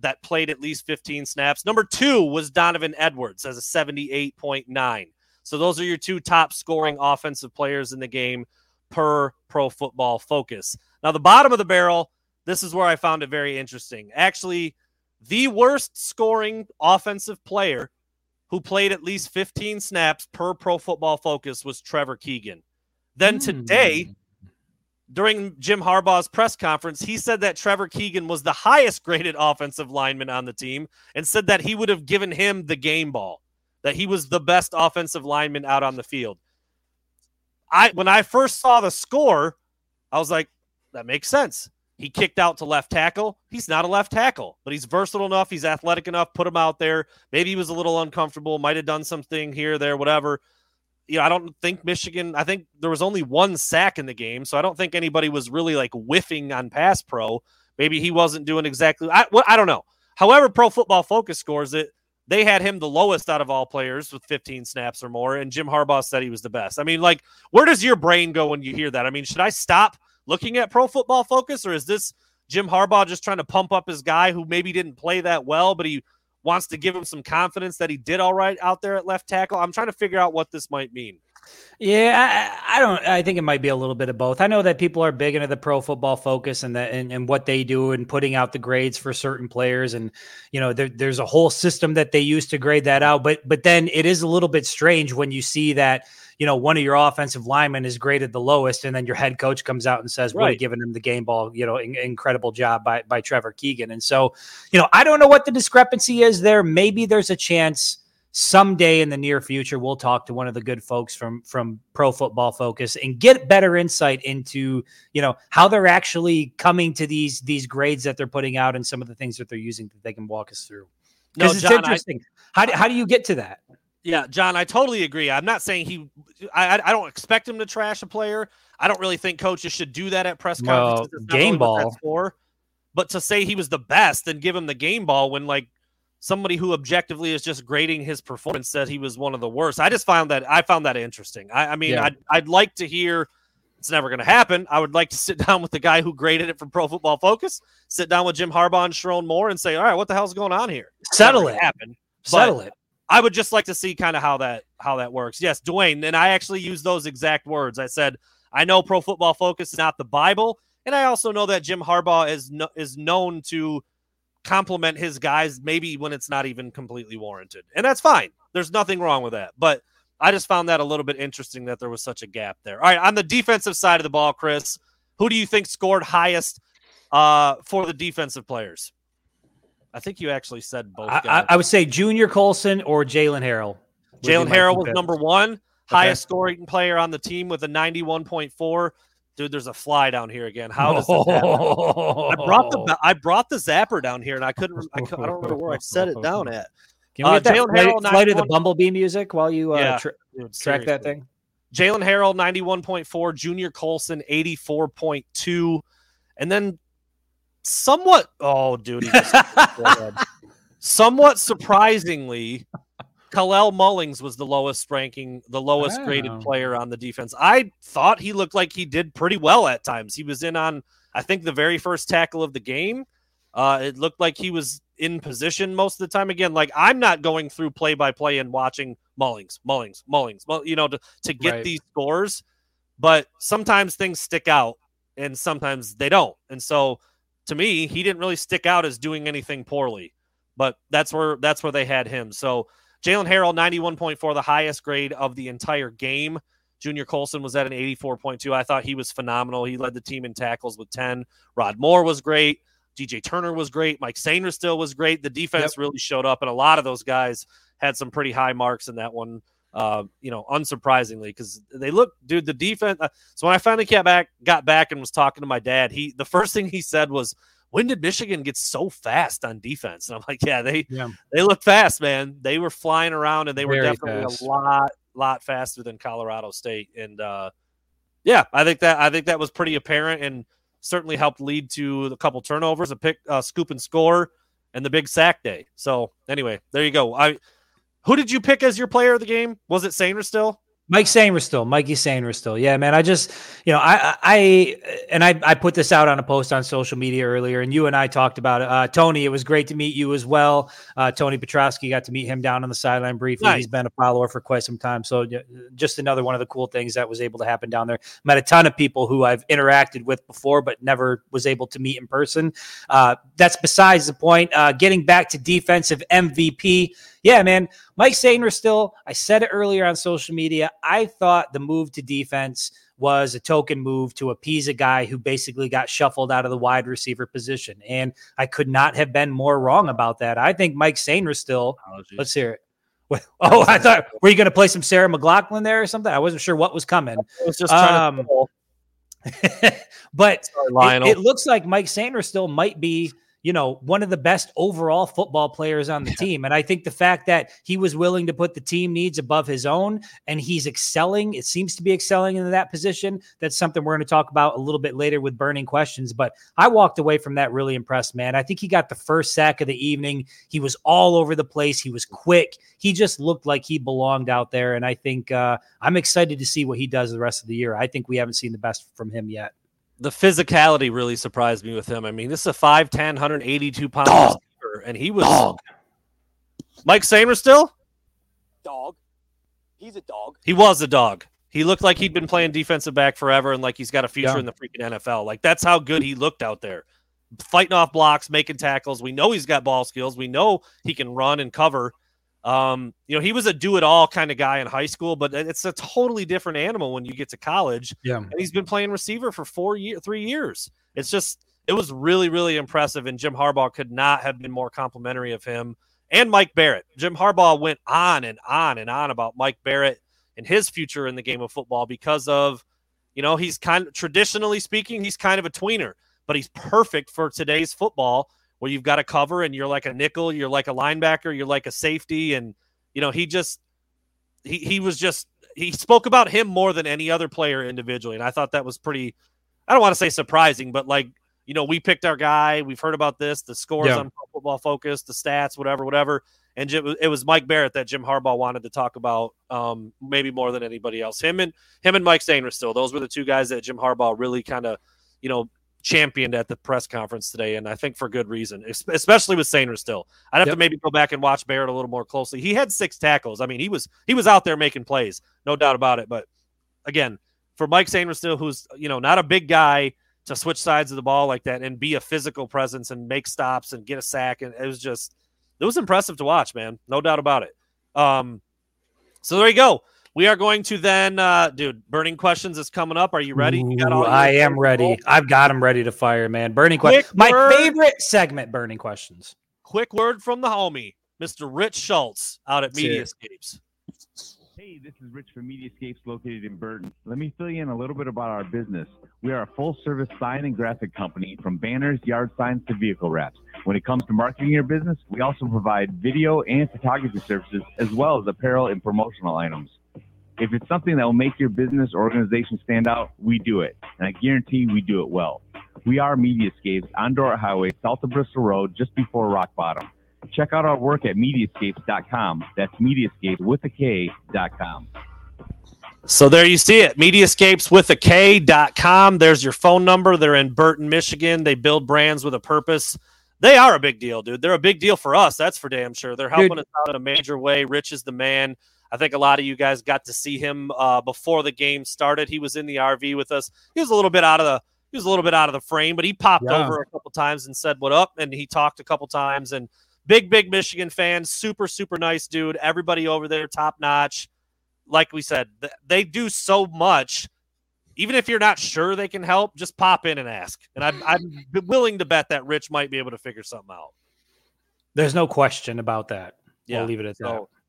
C: that played at least 15 snaps. Number two was Donovan Edwards as a 78.9. So those are your two top scoring offensive players in the game per Pro Football Focus. Now, the bottom of the barrel, this is where I found it very interesting. Actually, the worst scoring offensive player who played at least 15 snaps per pro football focus was Trevor Keegan. Then mm. today, during Jim Harbaugh's press conference, he said that Trevor Keegan was the highest graded offensive lineman on the team and said that he would have given him the game ball, that he was the best offensive lineman out on the field. I when I first saw the score, I was like, that makes sense. He kicked out to left tackle. He's not a left tackle, but he's versatile enough. He's athletic enough. Put him out there. Maybe he was a little uncomfortable. Might have done something here, there, whatever. You know, I don't think Michigan. I think there was only one sack in the game, so I don't think anybody was really like whiffing on pass pro. Maybe he wasn't doing exactly. I I don't know. However, Pro Football Focus scores it. They had him the lowest out of all players with 15 snaps or more, and Jim Harbaugh said he was the best. I mean, like, where does your brain go when you hear that? I mean, should I stop? Looking at Pro Football Focus, or is this Jim Harbaugh just trying to pump up his guy who maybe didn't play that well, but he wants to give him some confidence that he did all right out there at left tackle? I'm trying to figure out what this might mean.
D: Yeah, I, I, don't. I think it might be a little bit of both. I know that people are big into the pro football focus and that and, and what they do and putting out the grades for certain players, and you know, there, there's a whole system that they use to grade that out. But but then it is a little bit strange when you see that you know, one of your offensive linemen is graded the lowest, and then your head coach comes out and says, "We're right. giving him the game ball." You know, in, incredible job by by Trevor Keegan. And so, you know, I don't know what the discrepancy is there. Maybe there's a chance someday in the near future we'll talk to one of the good folks from from pro football focus and get better insight into you know how they're actually coming to these these grades that they're putting out and some of the things that they're using that they can walk us through because no, it's John, interesting I, how, do, how do you get to that
C: yeah, John, I totally agree. I'm not saying he. I, I don't expect him to trash a player. I don't really think coaches should do that at press conferences.
D: No, game ball.
C: For. But to say he was the best and give him the game ball when like somebody who objectively is just grading his performance said he was one of the worst. I just found that I found that interesting. I, I mean, yeah. I'd, I'd like to hear. It's never going to happen. I would like to sit down with the guy who graded it from Pro Football Focus, sit down with Jim Harbaugh and Sherrone Moore, and say, "All right, what the hell's going on here?"
D: Settle it.
C: Happen.
D: Settle it.
C: I would just like to see kind of how that how that works. Yes, Dwayne, and I actually used those exact words. I said, I know Pro Football Focus is not the Bible, and I also know that Jim Harbaugh is no, is known to compliment his guys maybe when it's not even completely warranted. And that's fine. There's nothing wrong with that. But I just found that a little bit interesting that there was such a gap there. All right, on the defensive side of the ball, Chris, who do you think scored highest uh, for the defensive players? I think you actually said both.
D: I, I, would say Junior Colson or Jaylen Harrell.
C: Jaylen Harrell was number one, okay. highest scoring player on the team with a 91.4. Dude, there's a fly down here again. How does oh. I brought the I brought the zapper down here and I couldn't I, couldn't, I don't remember where I set it down at.
D: Can we uh, get that Harrell, flight of the Bumblebee music while you uh, yeah, tra- dude, track that thing?
C: Jaylen Harrell, 91.4, Junior Colson, 84.2. And then somewhat, oh, dude, somewhat surprisingly, Kalel Mullings was the lowest ranking, the lowest graded player on the defense. I thought he looked like he did pretty well at times. He was in on, I think, the very first tackle of the game. Uh, it looked like he was in position most of the time. Again, like I'm not going through play by play and watching Mullings, Mullings, Mullings, you know, to, to get right. these scores. But sometimes things stick out and sometimes they don't. And so to me, he didn't really stick out as doing anything poorly. But that's where that's where they had him. So Jaylen Harrell, 91.4, the highest grade of the entire game. Junior Colson was at an 84.2. I thought he was phenomenal. He led the team in tackles with 10. Rod Moore was great. DJ Turner was great. Mike Sainristil was great. The defense yep. really showed up, and a lot of those guys had some pretty high marks in that one. Uh, you know, unsurprisingly, because they look, dude, the defense. Uh, so when I finally got back, got back and was talking to my dad, he the first thing he said was, "When did Michigan get so fast on defense?" And I'm like, "Yeah, they yeah. they look fast, man. They were flying around, and they were definitely fast. a lot lot faster than Colorado State." And uh, yeah, I think that I think that was pretty apparent, and certainly helped lead to a couple turnovers, a pick, uh, scoop and score, and the big sack day. So anyway, there you go. I who did you pick as your player of the game? Was it Sainristil?
D: Mike Sainristil, Mikey Sainristil. Yeah, man. I just, you know, I, I, and I, I put this out on a post on social media earlier, and you and I talked about it. Uh, Tony, it was great to meet you as well. Uh, Tony Petrosky got to meet him down on the sideline briefly. Nice. He's been a follower for quite some time. So just another one of the cool things that was able to happen down there. Met a ton of people who I've interacted with before, but never was able to meet in person. Uh, that's besides the point. Uh, getting back to defensive MVP yeah, man, Mike Sainristil. I said it earlier on social media. I thought the move to defense was a token move to appease a guy who basically got shuffled out of the wide receiver position, and I could not have been more wrong about that. I think Mike Sainristil. Let's hear it. Oh, I thought were you going to play some Sarah McLachlan there or something? I wasn't sure what was coming. I was just trying um, to. but Sorry, it, it, looks like Mike Sainristil might be you know, one of the best overall football players on the team. And I think the fact that he was willing to put the team needs above his own and he's excelling, it seems to be excelling in that position. That's something we're going to talk about a little bit later with burning questions. But I walked away from that really impressed, man. I think he got the first sack of the evening. He was all over the place. He was quick. He just looked like he belonged out there. And I think uh, I'm excited to see what he does the rest of the year. I think we haven't seen the best from him yet
C: the physicality really surprised me with him. I mean, this is a 5'10, 182 pound dog. receiver, and he was dog. Mike still.
E: Dog. He's a dog.
C: He was a dog. He looked like he'd been mm-hmm. playing defensive back forever and like he's got a future yeah. in the freaking NFL. Like that's how good he looked out there. Fighting off blocks, making tackles. We know he's got ball skills. We know he can run and cover. Um, you know, he was a do it all kind of guy in high school, but it's a totally different animal when you get to college.
D: Yeah.
C: And he's been playing receiver for four years, three years. It's just, it was really, really impressive. And Jim Harbaugh could not have been more complimentary of him and Mike Barrett. Jim Harbaugh went on and on and on about Mike Barrett and his future in the game of football because of, you know, he's kind of traditionally speaking, he's kind of a tweener, but he's perfect for today's football where you've got to cover and you're like a nickel, you're like a linebacker, you're like a safety. And, you know, he just, he, he was just, he spoke about him more than any other player individually. And I thought that was pretty, I don't want to say surprising, but like, you know, we picked our guy. We've heard about this, the scores yeah. on football focus, the stats, whatever, whatever. And Jim, it was Mike Barrett that Jim Harbaugh wanted to talk about, um, maybe more than anybody else. Him and him and Mike Sainristil. Those were the two guys that Jim Harbaugh really kind of, you know, championed at the press conference today, and I think for good reason, especially with Sainristil. I'd have yep. to maybe go back and watch Barrett a little more closely. He had six tackles. I mean, he was he was out there making plays, no doubt about it. But again, for Mike Sainristil, who's you know not a big guy, to switch sides of the ball like that and be a physical presence and make stops and get a sack. And it was just, it was impressive to watch, man. No doubt about it. Um, so there you go. We are going to then, uh, dude. Burning questions is coming up. Are you ready? You
D: got all I am ready. I've got them ready to fire, man. Burning questions. My favorite segment. Burning questions.
C: Quick word from the homie, Mr. Rich Schultz, out at Mediascapes.
F: Hey, this is Rich from Mediascapes located in Burton. Let me fill you in a little bit about our business. We are a full service sign and graphic company from banners, yard signs to vehicle wraps. When it comes to marketing your business, we also provide video and photography services as well as apparel and promotional items. If it's something that will make your business or organization stand out, we do it. And I guarantee we do it well. We are Mediascapes on Dort Highway, south of Bristol Road, just before Rock Bottom. Check out our work at mediascapes.com. That's mediascapes with a K.com.
C: So there you see it. Mediascapes with a K.com. There's your phone number. They're in Burton, Michigan. They build brands with a purpose. They are a big deal, dude. They're a big deal for us. That's for damn sure. They're helping dude. us out in a major way. Rich is the man. I think a lot of you guys got to see him uh, before the game started. He was in the RV with us. He was a little bit out of the he was a little bit out of the frame, but he popped yeah. over a couple times and said what up, and he talked a couple times. And big, big Michigan fan, super, super nice dude. Everybody over there, top notch. Like we said, they do so much. Even if you're not sure they can help, just pop in and ask. And I'm, I'm willing to bet that Rich might be able to figure something out.
D: There's no question about that. Yeah, we'll leave it at so, that.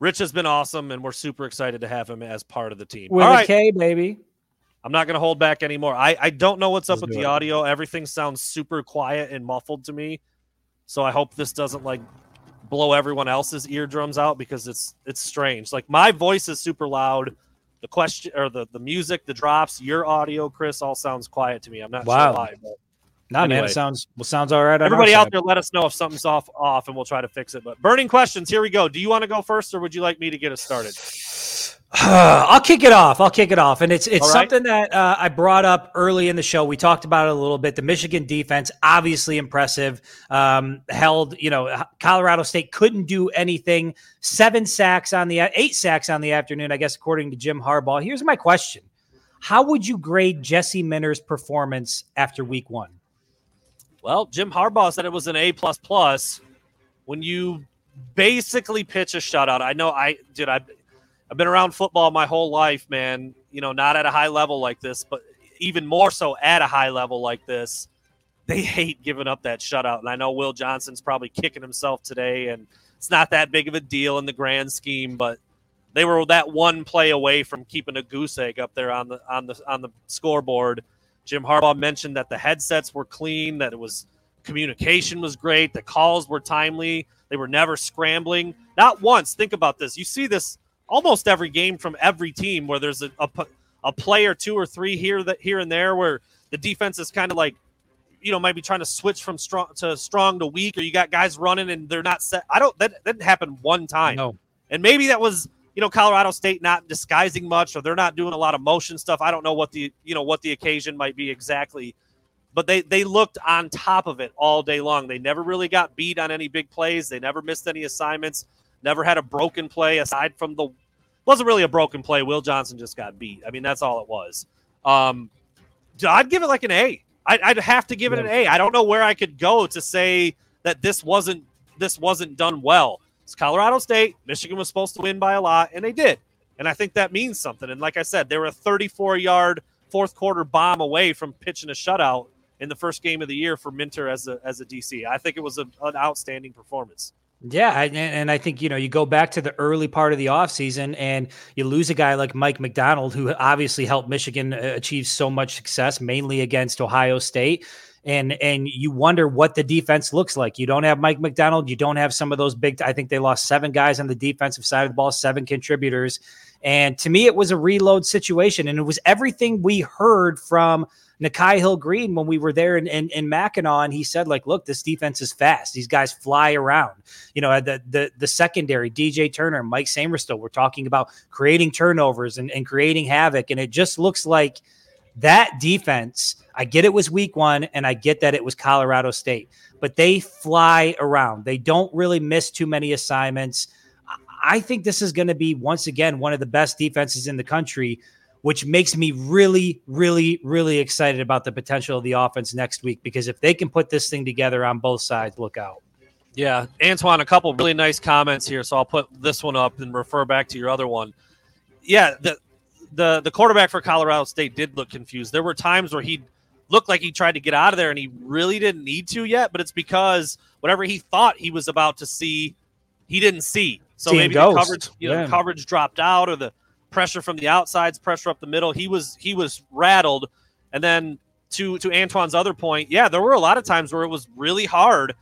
C: Rich has been awesome, and we're super excited to have him as part of the team.
D: With All a right. K, baby.
C: I'm not going to hold back anymore. I, I don't know what's up Let's with the it. audio. Everything sounds super quiet and muffled to me. So I hope this doesn't like blow everyone else's eardrums out because it's it's strange. Like my voice is super loud. The question or the, the music, the drops, your audio, Chris, all sounds quiet to me. I'm not wow. sure why. But
D: no, anyway, man, it sounds well, sounds all right.
C: Everybody out there, let us know if something's off off, and we'll try to fix it. But burning questions. Here we go. Do you want to go first, or would you like me to get us started?
D: I'll kick it off. I'll kick it off, and it's it's right. something that uh, I brought up early in the show. We talked about it a little bit. The Michigan defense, obviously impressive. Um, held, you know, Colorado State couldn't do anything. Seven sacks on the eight sacks on the afternoon, I guess, according to Jim Harbaugh. Here's my question: How would you grade Jesse Minter's performance after Week One?
C: Well, Jim Harbaugh said it was an A plus plus when you basically pitch a shutout. I know I did. I I've been around football my whole life, man. You know, not at a high level like this, but even more so at a high level like this. They hate giving up that shutout, and I know Will Johnson's probably kicking himself today, and it's not that big of a deal in the grand scheme, but they were that one play away from keeping a goose egg up there on the on the on the scoreboard Jim Harbaugh mentioned that the headsets were clean, that it was communication was great, the calls were timely, they were never scrambling. Not once. Think about this. You see this almost every game from every team where there's a, a, a play or two or three here that here and there where the defense is kind of like you know, might be trying to switch from strong to strong to weak, or you got guys running and they're not set. I don't that, that didn't happen one time.
D: No.
C: And maybe that was you know Colorado State not disguising much or they're not doing a lot of motion stuff. I don't know what the you know what the occasion might be exactly, but they they looked on top of it all day long. They never really got beat on any big plays. They never missed any assignments. Never had a broken play aside from the wasn't really a broken play. Will Johnson just got beat. I mean that's all it was. Um, I'd give it like an A. I'd, I'd have to give it an A. I don't know where I could go to say that this wasn't this wasn't done well. It's Colorado State. Michigan was supposed to win by a lot, and they did. And I think that means something. And like I said, they were a 34 yard fourth quarter bomb away from pitching a shutout in the first game of the year for Minter as a as a DC. I think it was a, an outstanding performance.
D: Yeah, and I think you know you go back to the early part of the offseason and you lose a guy like Mike Macdonald, who obviously helped Michigan uh, achieve so much success mainly against Ohio State and and you wonder what the defense looks like. You don't have Mike Macdonald, you don't have some of those big. I think they lost seven guys on the defensive side of the ball, seven contributors, and to me, it was a reload situation, and it was everything we heard from Nikhai Hill-Green when we were there in, in, in Mackinac, and he said, like, look, this defense is fast. These guys fly around. You know, the the the secondary, DJ Turner, Mike Sainristil, we're talking about creating turnovers and, and creating havoc. And it just looks like that defense I get it was week one, and I get that it was Colorado State, but they fly around. They don't really miss too many assignments. I think this is going to be once again one of the best defenses in the country which makes me really, really, really excited about the potential of the offense next week. Because if they can put this thing together on both sides, look out.
C: Yeah, Antoine, a couple really nice comments here, so I'll put this one up and refer back to your other one. Yeah, the the the quarterback for Colorado State did look confused. There were times where he looked like he tried to get out of there and he really didn't need to yet, but it's because whatever he thought he was about to see, he didn't see. So
D: Seeing
C: maybe
D: ghosts.
C: the coverage, you know,
D: Yeah.
C: coverage dropped out or the pressure from the outsides, pressure up the middle. He was he was rattled. And then to to Antoine's other point, yeah, there were a lot of times where it was really hard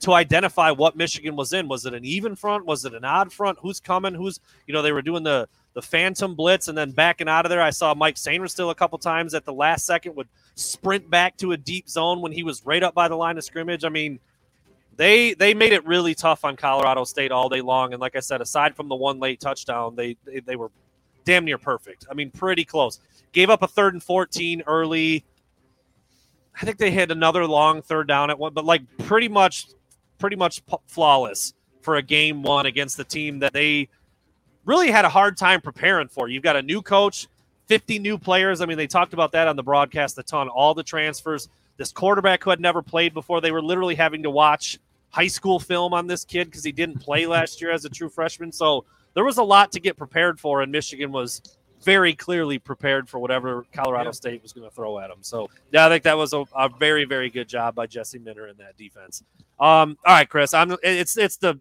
C: to identify what Michigan was in. Was it an even front? Was it an odd front? Who's coming? Who's you know they were doing the the phantom blitz and then backing out of there. I saw Mike Sainristil a couple times at the last second would sprint back to a deep zone when he was right up by the line of scrimmage. I mean, they they made it really tough on Colorado State all day long. And like I said, aside from the one late touchdown, they they, they were damn near perfect. I mean, pretty close. Gave up a third and fourteen early. I think they hit another long third down at one, but like pretty much, pretty much flawless for a game one against the team that they really had a hard time preparing for. You've got a new coach, 50 new players. I mean, they talked about that on the broadcast a ton, all the transfers. This quarterback who had never played before, they were literally having to watch high school film on this kid because he didn't play last year as a true freshman. So there was a lot to get prepared for, and Michigan was very clearly prepared for whatever Colorado State was going to throw at them. So yeah, I think that was a, a very, very good job by Jesse Minter in that defense. Um, all right, Chris, I'm it's it's the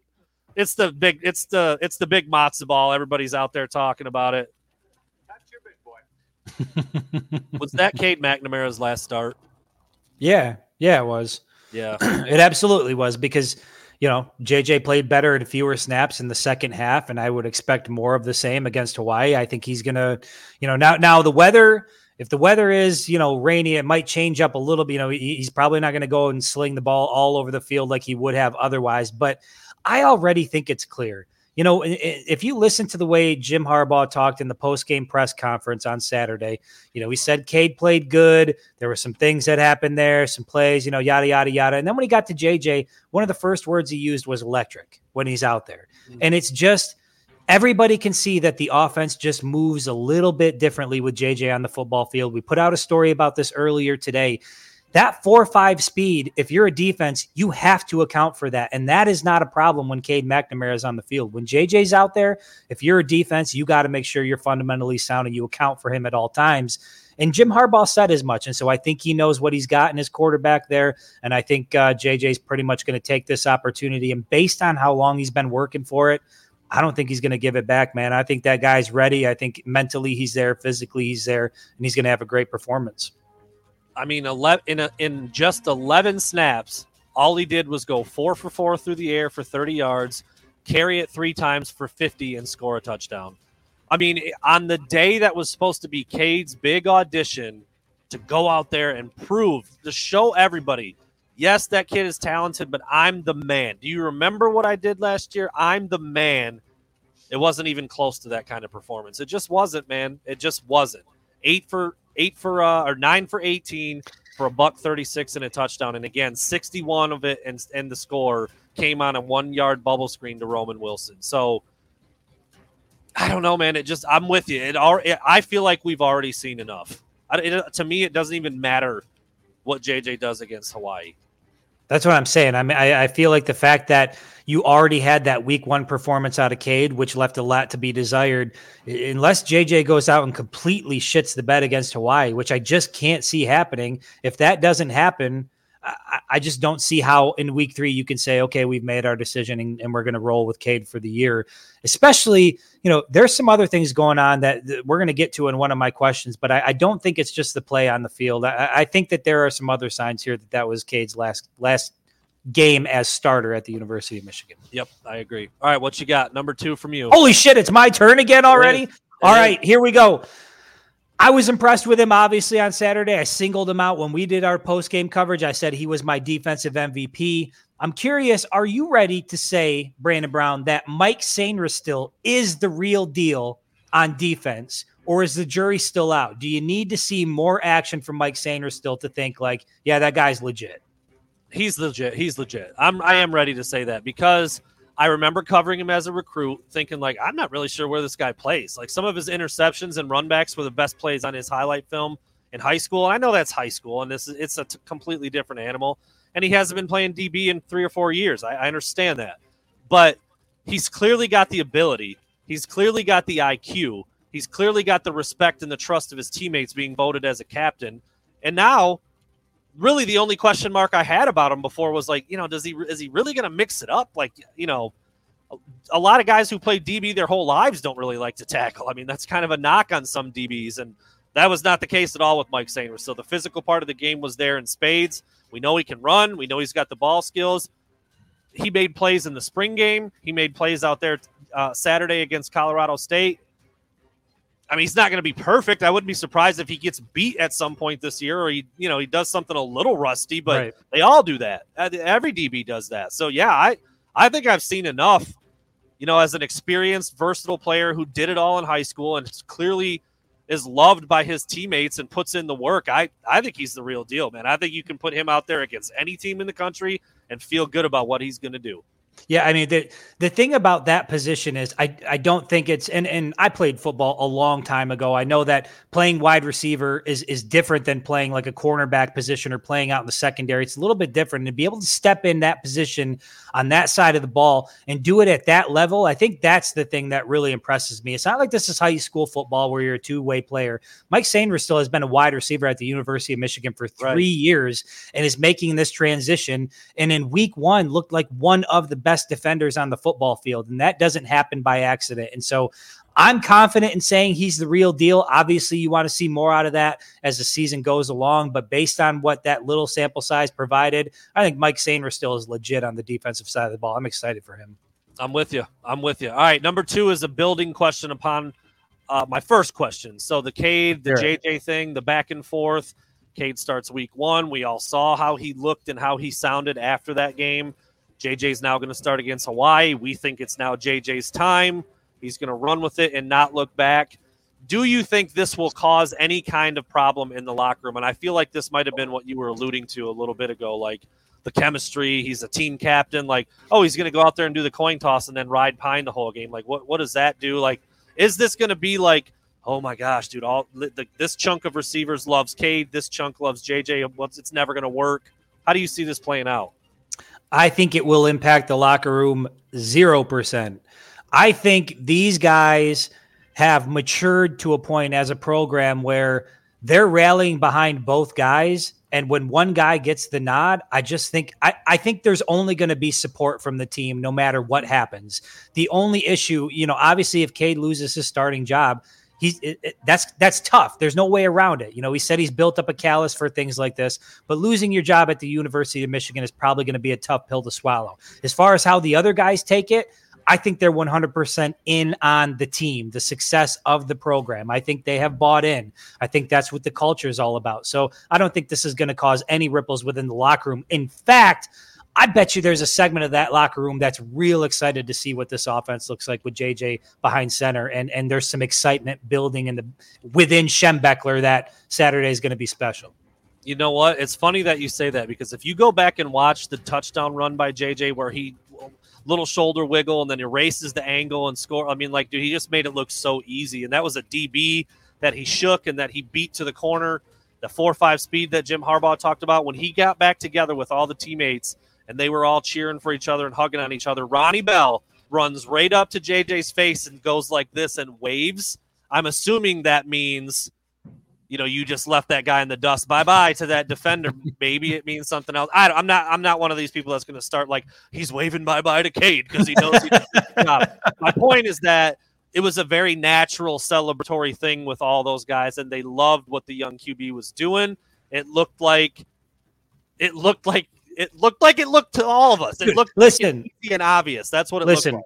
C: it's the big it's the it's the big matzo ball. Everybody's out there talking about it. Was that Cade McNamara's last start?
D: Yeah, yeah, it was.
C: Yeah.
D: it absolutely was because you know JJ played better and fewer snaps in the second half, and I would expect more of the same against Hawaii. I think he's gonna, you know, now now the weather. If the weather is, you know, rainy, it might change up a little bit. You know, he- he's probably not going to go and sling the ball all over the field like he would have otherwise. But I already think it's clear. You know, if you listen to the way Jim Harbaugh talked in the post-game press conference on Saturday, you know, he said Cade played good. There were some things that happened there, some plays, you know, yada yada yada. And then when he got to JJ, one of the first words he used was electric when he's out there. Mm. And it's just everybody can see that the offense just moves a little bit differently with JJ on the football field. We put out a story about this earlier today. That four five speed, if you're a defense, you have to account for that. And that is not a problem when Cade McNamara is on the field. When JJ's out there, if you're a defense, you got to make sure you're fundamentally sound and you account for him at all times. And Jim Harbaugh said as much. And so I think he knows what he's got in his quarterback there. And I think uh, JJ's pretty much going to take this opportunity. And based on how long he's been working for it, I don't think he's going to give it back, man. I think that guy's ready. I think mentally he's there, physically he's there, and he's going to have a great performance.
C: I mean, 11, in a, in just 11 snaps, all he did was go four for four through the air for 30 yards, carry it three times for 50, and score a touchdown. I mean, on the day that was supposed to be Cade's big audition to go out there and prove, to show everybody, yes, that kid is talented, but I'm the man. Do you remember what I did last year? I'm the man. It wasn't even close to that kind of performance. It just wasn't, man. It just wasn't. Eight for eight for uh, or nine for 18 for a buck 36 and a touchdown. And again, 61 of it and, and the score came on a one yard bubble screen to Roman Wilson. So I don't know, man. It just, I'm with you. It, al- it I feel like we've already seen enough. I, it, to me, it doesn't even matter what JJ does against Hawaii.
D: That's what I'm saying. I mean, I, I feel like the fact that you already had that week one performance out of Cade, which left a lot to be desired, unless JJ goes out and completely shits the bed against Hawaii, which I just can't see happening. If that doesn't happen, I, I- just don't see how in week three you can say, okay, we've made our decision and, and we're going to roll with Cade for the year. Especially, you know, there's some other things going on that, that we're going to get to in one of my questions, but I, I don't think it's just the play on the field. I, I think that there are some other signs here that that was Cade's last last game as starter at the University of Michigan.
C: Yep, I agree. All right, what you got? Number two from you.
D: Holy shit, it's my turn again already. All right, here we go. I was impressed with him, obviously, on Saturday. I singled him out when we did our post game coverage. I said he was my defensive MVP. I'm curious, are you ready to say, Brandon Brown, that Mike Sainristil still is the real deal on defense, or is the jury still out? Do you need to see more action from Mike Sainristil still to think like, yeah, that guy's legit?
C: he's legit. He's legit. I'm I am ready to say that because I remember covering him as a recruit, thinking like, I'm not really sure where this guy plays. Like some of his interceptions and runbacks were the best plays on his highlight film in high school. I know that's high school, and this is it's a t- completely different animal. And he hasn't been playing DB in three or four years. I, I understand that, but he's clearly got the ability. He's clearly got the IQ. He's clearly got the respect and the trust of his teammates being voted as a captain. And now, really, the only question mark I had about him before was like, you know, does he is he really going to mix it up? Like, you know, a, a lot of guys who play DB their whole lives don't really like to tackle. I mean, that's kind of a knock on some DBs, and that was not the case at all with Mike Sainristil. So the physical part of the game was there in spades. We know he can run. We know he's got the ball skills. He made plays in the spring game. He made plays out there uh, Saturday against Colorado State. I mean, he's not going to be perfect. I wouldn't be surprised if he gets beat at some point this year, or he, you know, he does something a little rusty. But right. they all do that. Uh, every DB does that. So yeah, I, I think I've seen enough. You know, as an experienced, versatile player who did it all in high school and clearly is loved by his teammates and puts in the work. I, I think he's the real deal, man. I think you can put him out there against any team in the country and feel good about what he's going to do.
D: Yeah, I mean the the thing about that position is I I don't think it's and and I played football a long time ago. I know that playing wide receiver is is different than playing like a cornerback position or playing out in the secondary. It's a little bit different to be able to step in that position on that side of the ball and do it at that level. I think that's the thing that really impresses me. It's not like this is high school football where you're a two-way player. Mike Sainristil has been a wide receiver at the University of Michigan for 3 right. years and is making this transition and in week 1 looked like one of the best defenders on the football field. And that doesn't happen by accident. And so I'm confident in saying he's the real deal. Obviously, you want to see more out of that as the season goes along. But based on what that little sample size provided, I think Mike Sainristil is legit on the defensive side of the ball. I'm excited for him.
C: I'm with you. I'm with you. All right. Number two is a building question upon uh, my first question. So the Cade, the sure. JJ thing, the back and forth. Cade starts week one. We all saw how he looked and how he sounded after that game. JJ's now going to start against Hawaii. We think it's now JJ's time. He's going to run with it and not look back. Do you think this will cause any kind of problem in the locker room? And I feel like this might have been what you were alluding to a little bit ago, like the chemistry. He's a team captain. Like, oh, he's going to go out there and do the coin toss and then ride pine the whole game. Like, what what does that do? Like, is this going to be like, oh my gosh, dude, all the, this chunk of receivers loves Cade, this chunk loves JJ. It's never going to work. How do you see this playing out?
D: I think it will impact the locker room 0%. I think these guys have matured to a point as a program where they're rallying behind both guys. And when one guy gets the nod, I just think I, I think there's only going to be support from the team no matter what happens. The only issue, you know, obviously if Cade loses his starting job, he's it, it, that's that's tough. There's no way around it. You know, he said he's built up a callus for things like this, but losing your job at the University of Michigan is probably going to be a tough pill to swallow. As far as how the other guys take it, I think they're 100% in on the team, the success of the program. I think they have bought in. I think that's what the culture is all about. So I don't think this is going to cause any ripples within the locker room. In fact, I bet you there's a segment of that locker room that's real excited to see what this offense looks like with JJ behind center, and and there's some excitement building in the within Schembechler that Saturday is going to be special.
C: You know what? It's funny that you say that because if you go back and watch the touchdown run by JJ where he little shoulder wiggle and then erases the angle and score, I mean, like, dude, he just made it look so easy, and that was a DB that he shook and that he beat to the corner. The four five speed that Jim Harbaugh talked about when he got back together with all the teammates and they were all cheering for each other and hugging on each other. Ronnie Bell runs right up to JJ's face and goes like this and waves. I'm assuming that means, you know, you just left that guy in the dust. Bye bye to that defender. Maybe it means something else. I, am not. I'm not one of these people that's going to start like he's waving bye bye to Cade because he knows he. My point is that it was a very natural celebratory thing with all those guys, and they loved what the young QB was doing. It looked like it looked like it looked like it looked to all of us. It looked
D: listen
C: easy and obvious. That's what it
D: listen.
C: Like.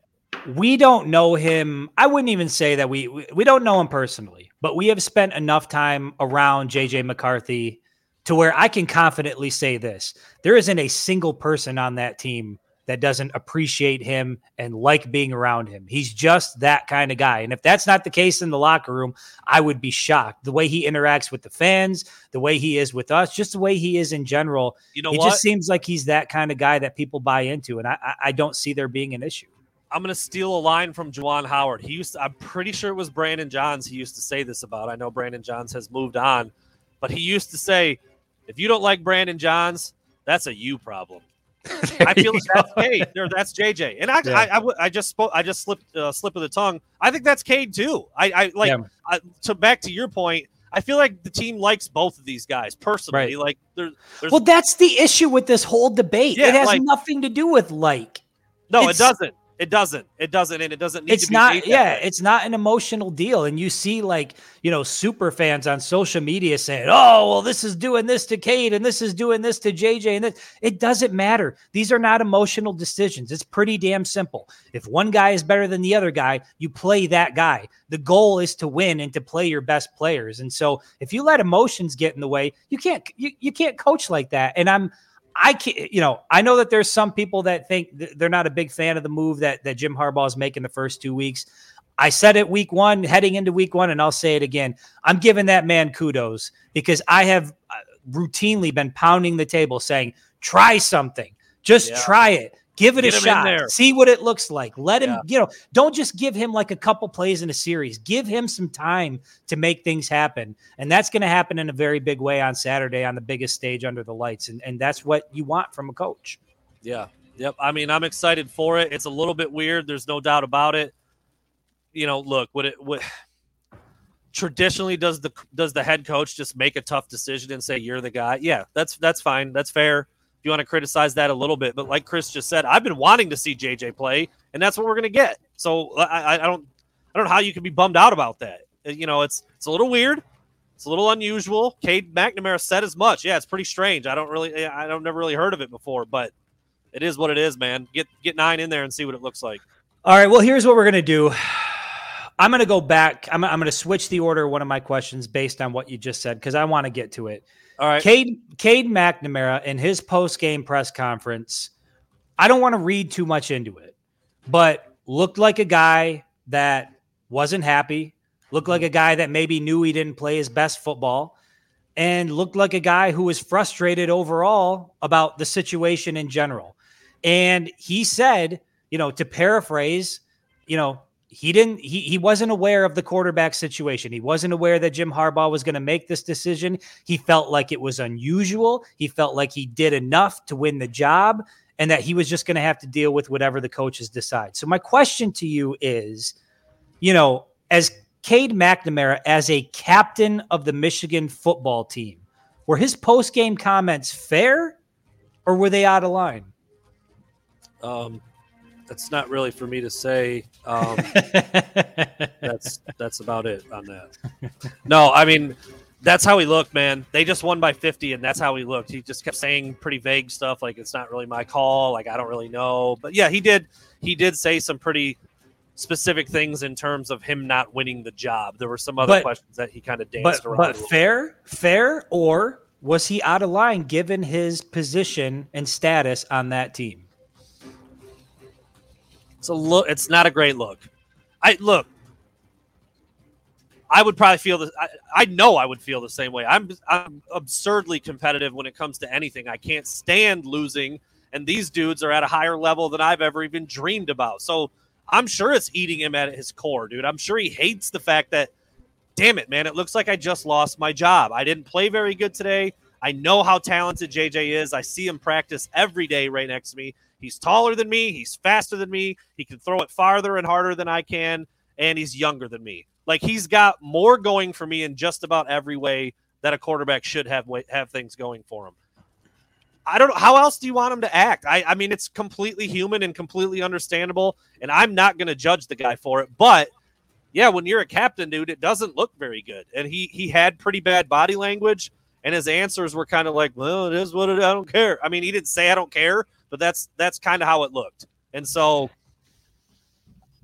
D: We don't know him. I wouldn't even say that we, we we don't know him personally, but we have spent enough time around JJ McCarthy to where I can confidently say this: there isn't a single person on that team that doesn't appreciate him and like being around him. He's just that kind of guy. And if that's not the case in the locker room, I would be shocked. The way he interacts with the fans, the way he is with us, just the way he is in general. You know, it what? just seems like he's that kind of guy that people buy into, and I, I don't see there being an issue.
C: I'm going to steal a line from Juwan Howard. He used to, I'm pretty sure it was Brandon Johns he used to say this about. I know Brandon Johns has moved on, but he used to say, if you don't like Brandon Johns, that's a you problem. I feel like that's Cade. There, that's JJ. And I, yeah. I, I, I, just spoke. I just slipped uh, slip of the tongue. I think that's Cade too. I, I like yeah. I, to back to your point. I feel like the team likes both of these guys personally. Right. Like, there,
D: well, that's the issue with this whole debate. Yeah, it has like, nothing to do with like.
C: No, it's, it doesn't. It doesn't. It doesn't, and it doesn't. Need to be.
D: It's not. Yeah, it's not an emotional deal. And you see, like you know, super fans on social media saying, "Oh, well, this is doing this to Cade, and this is doing this to JJ," and this. It doesn't matter. These are not emotional decisions. It's pretty damn simple. If one guy is better than the other guy, you play that guy. The goal is to win and to play your best players. And so, if you let emotions get in the way, you can't. You, you can't coach like that. And I'm I can't, you know, I know that there's some people that think they're not a big fan of the move that that Jim Harbaugh is making the first two weeks. I said it week one, heading into week one, and I'll say it again. I'm giving that man kudos because I have uh, routinely been pounding the table saying, try something, just yeah. try it. Give it Get a shot. See what it looks like. Let him, yeah. you know, don't just give him like a couple plays in a series. Give him some time to make things happen. And that's going to happen in a very big way on Saturday on the biggest stage under the lights. And, and that's what you want from a coach.
C: Yeah. Yep. I mean, I'm excited for it. It's a little bit weird. There's no doubt about it. You know, look, what it what traditionally does the does the head coach just make a tough decision and say you're the guy? Yeah, that's that's fine. That's fair you want to criticize that a little bit. But like Chris just said, I've been wanting to see JJ play, and that's what we're going to get. So I, I, don't, I don't know how you can be bummed out about that. Uh, you know, it's it's a little weird, it's a little unusual. Cade McNamara said as much. Yeah, it's pretty strange. I don't really, I don't never really heard of it before, but it is what it is, man. Get get nine in there and see what it looks like.
D: All right. Well, here's what we're gonna do. I'm going to go back. I'm, I'm going to switch the order of one of my questions based on what you just said because I want to get to it.
C: All right.
D: Cade, Cade McNamara in his post game press conference, I don't want to read too much into it, but looked like a guy that wasn't happy, looked like a guy that maybe knew he didn't play his best football, and looked like a guy who was frustrated overall about the situation in general. And he said, you know, to paraphrase, you know, he didn't he, he wasn't aware of the quarterback situation. He wasn't aware that jim harbaugh was going to make this decision. He felt like it was unusual. He felt like he did enough to win the job and that he was just going to have to deal with whatever the coaches decide. So my question to you is you know as cade mcnamara as a captain of the michigan football team were his post-game comments fair or were they out of line?
C: Um that's not really for me to say. Um, that's that's about it on that. No, I mean that's how he looked, man. They just won by 50, and that's how he looked. He just kept saying pretty vague stuff, like it's not really my call, like I don't really know. But yeah, he did he did say some pretty specific things in terms of him not winning the job. There were some other but, questions that he kind of danced
D: but,
C: around.
D: But fair, fair, or was he out of line given his position and status on that team?
C: It's a look. It's not a great look. I look. I would probably feel this. I, I know I would feel the same way. I'm I'm absurdly competitive when it comes to anything. I can't stand losing, and these dudes are at a higher level than I've ever even dreamed about. So I'm sure it's eating him at his core, dude. I'm sure he hates the fact that, damn it, man, it looks like I just lost my job. I didn't play very good today. I know how talented JJ is. I see him practice every day right next to me. He's taller than me. He's faster than me. He can throw it farther and harder than I can. And he's younger than me. Like he's got more going for me in just about every way that a quarterback should have have things going for him. I don't know how else do you want him to act. I, I mean, it's completely human and completely understandable, and I'm not going to judge the guy for it. But yeah, when you're a captain, dude, it doesn't look very good. And he he had pretty bad body language, and his answers were kind of like, "Well, it is what it. I don't care." I mean, he didn't say I don't care, but that's that's kind of how it looked. And so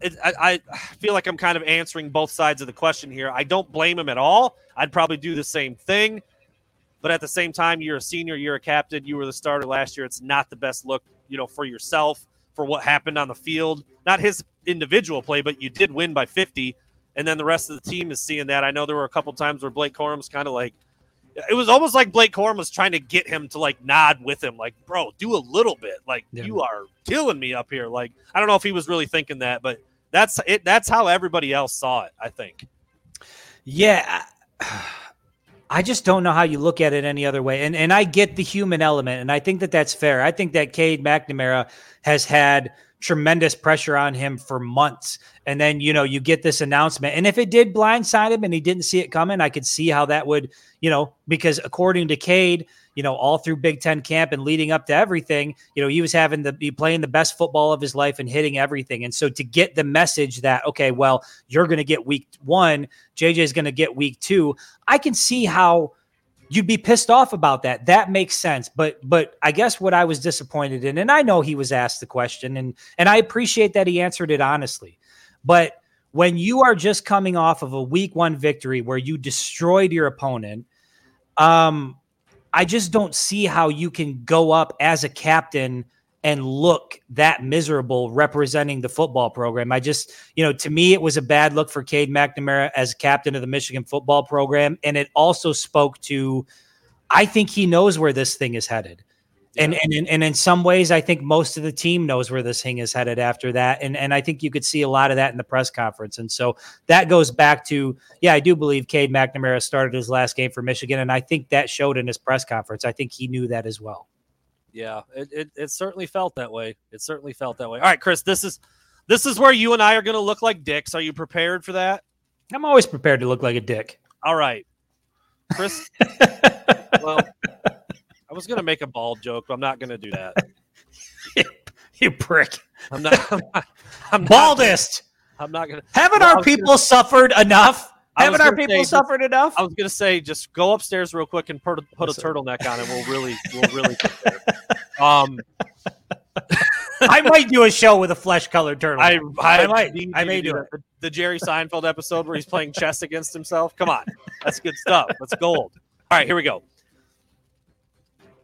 C: it, I, I feel like I'm kind of answering both sides of the question here. I don't blame him at all. I'd probably do the same thing. But at the same time, you're a senior, you're a captain, you were the starter last year. It's not the best look, you know, for yourself, for what happened on the field. Not his individual play, but you did win by 50. And then the rest of the team is seeing that. I know there were a couple times where Blake Corum's kind of like, it was almost like Blake Corum was trying to get him to like nod with him, like, bro, do a little bit. Like yeah. you are killing me up here. Like I don't know if he was really thinking that, but that's it. That's how everybody else saw it. I think.
D: Yeah. I just don't know how you look at it any other way. And and I get the human element, and I think that that's fair. I think that Cade McNamara has had tremendous pressure on him for months. And then, you know, you get this announcement. And if it did blindside him and he didn't see it coming, I could see how that would, you know, because according to Cade, you know, all through Big Ten camp and leading up to everything, you know, he was having the be playing the best football of his life and hitting everything. And so to get the message that, okay, well, you're going to get week one, JJ is going to get week two, I can see how you'd be pissed off about that. That makes sense. But but I guess what I was disappointed in, and I know he was asked the question, and and I appreciate that he answered it honestly. But when you are just coming off of a week one victory where you destroyed your opponent, um, I just don't see how you can go up as a captain and look that miserable representing the football program. I just, you know, to me, it was a bad look for Cade McNamara as captain of the Michigan football program. And it also spoke to, I think he knows where this thing is headed. Yeah. And, and, and in some ways, I think most of the team knows where this thing is headed after that. And, and I think you could see a lot of that in the press conference. And so that goes back to, yeah, I do believe Cade McNamara started his last game for Michigan. And I think that showed in his press conference. I think he knew that as well.
C: Yeah, it, it, it certainly felt that way. It certainly felt that way. All right, Chris, this is this is where you and I are going to look like dicks. Are you prepared for that?
D: I'm always prepared to look like a dick.
C: All right, Chris. well, I was going to make a bald joke, but I'm not going to do that.
D: you prick.
C: I'm not. I'm, not,
D: I'm baldest.
C: Not, I'm not going to.
D: Haven't well, our people gonna, suffered enough? Haven't our people say, suffered enough?
C: I was gonna say just go upstairs real quick and put a, put a turtleneck on, and we'll really we'll really. um,
D: I might do a show with a flesh colored turtle.
C: I, I, I might. I may do, do it. The, the, Jerry Seinfeld episode where he's playing chess against himself. Come on, that's good stuff. That's gold. All right, here we go.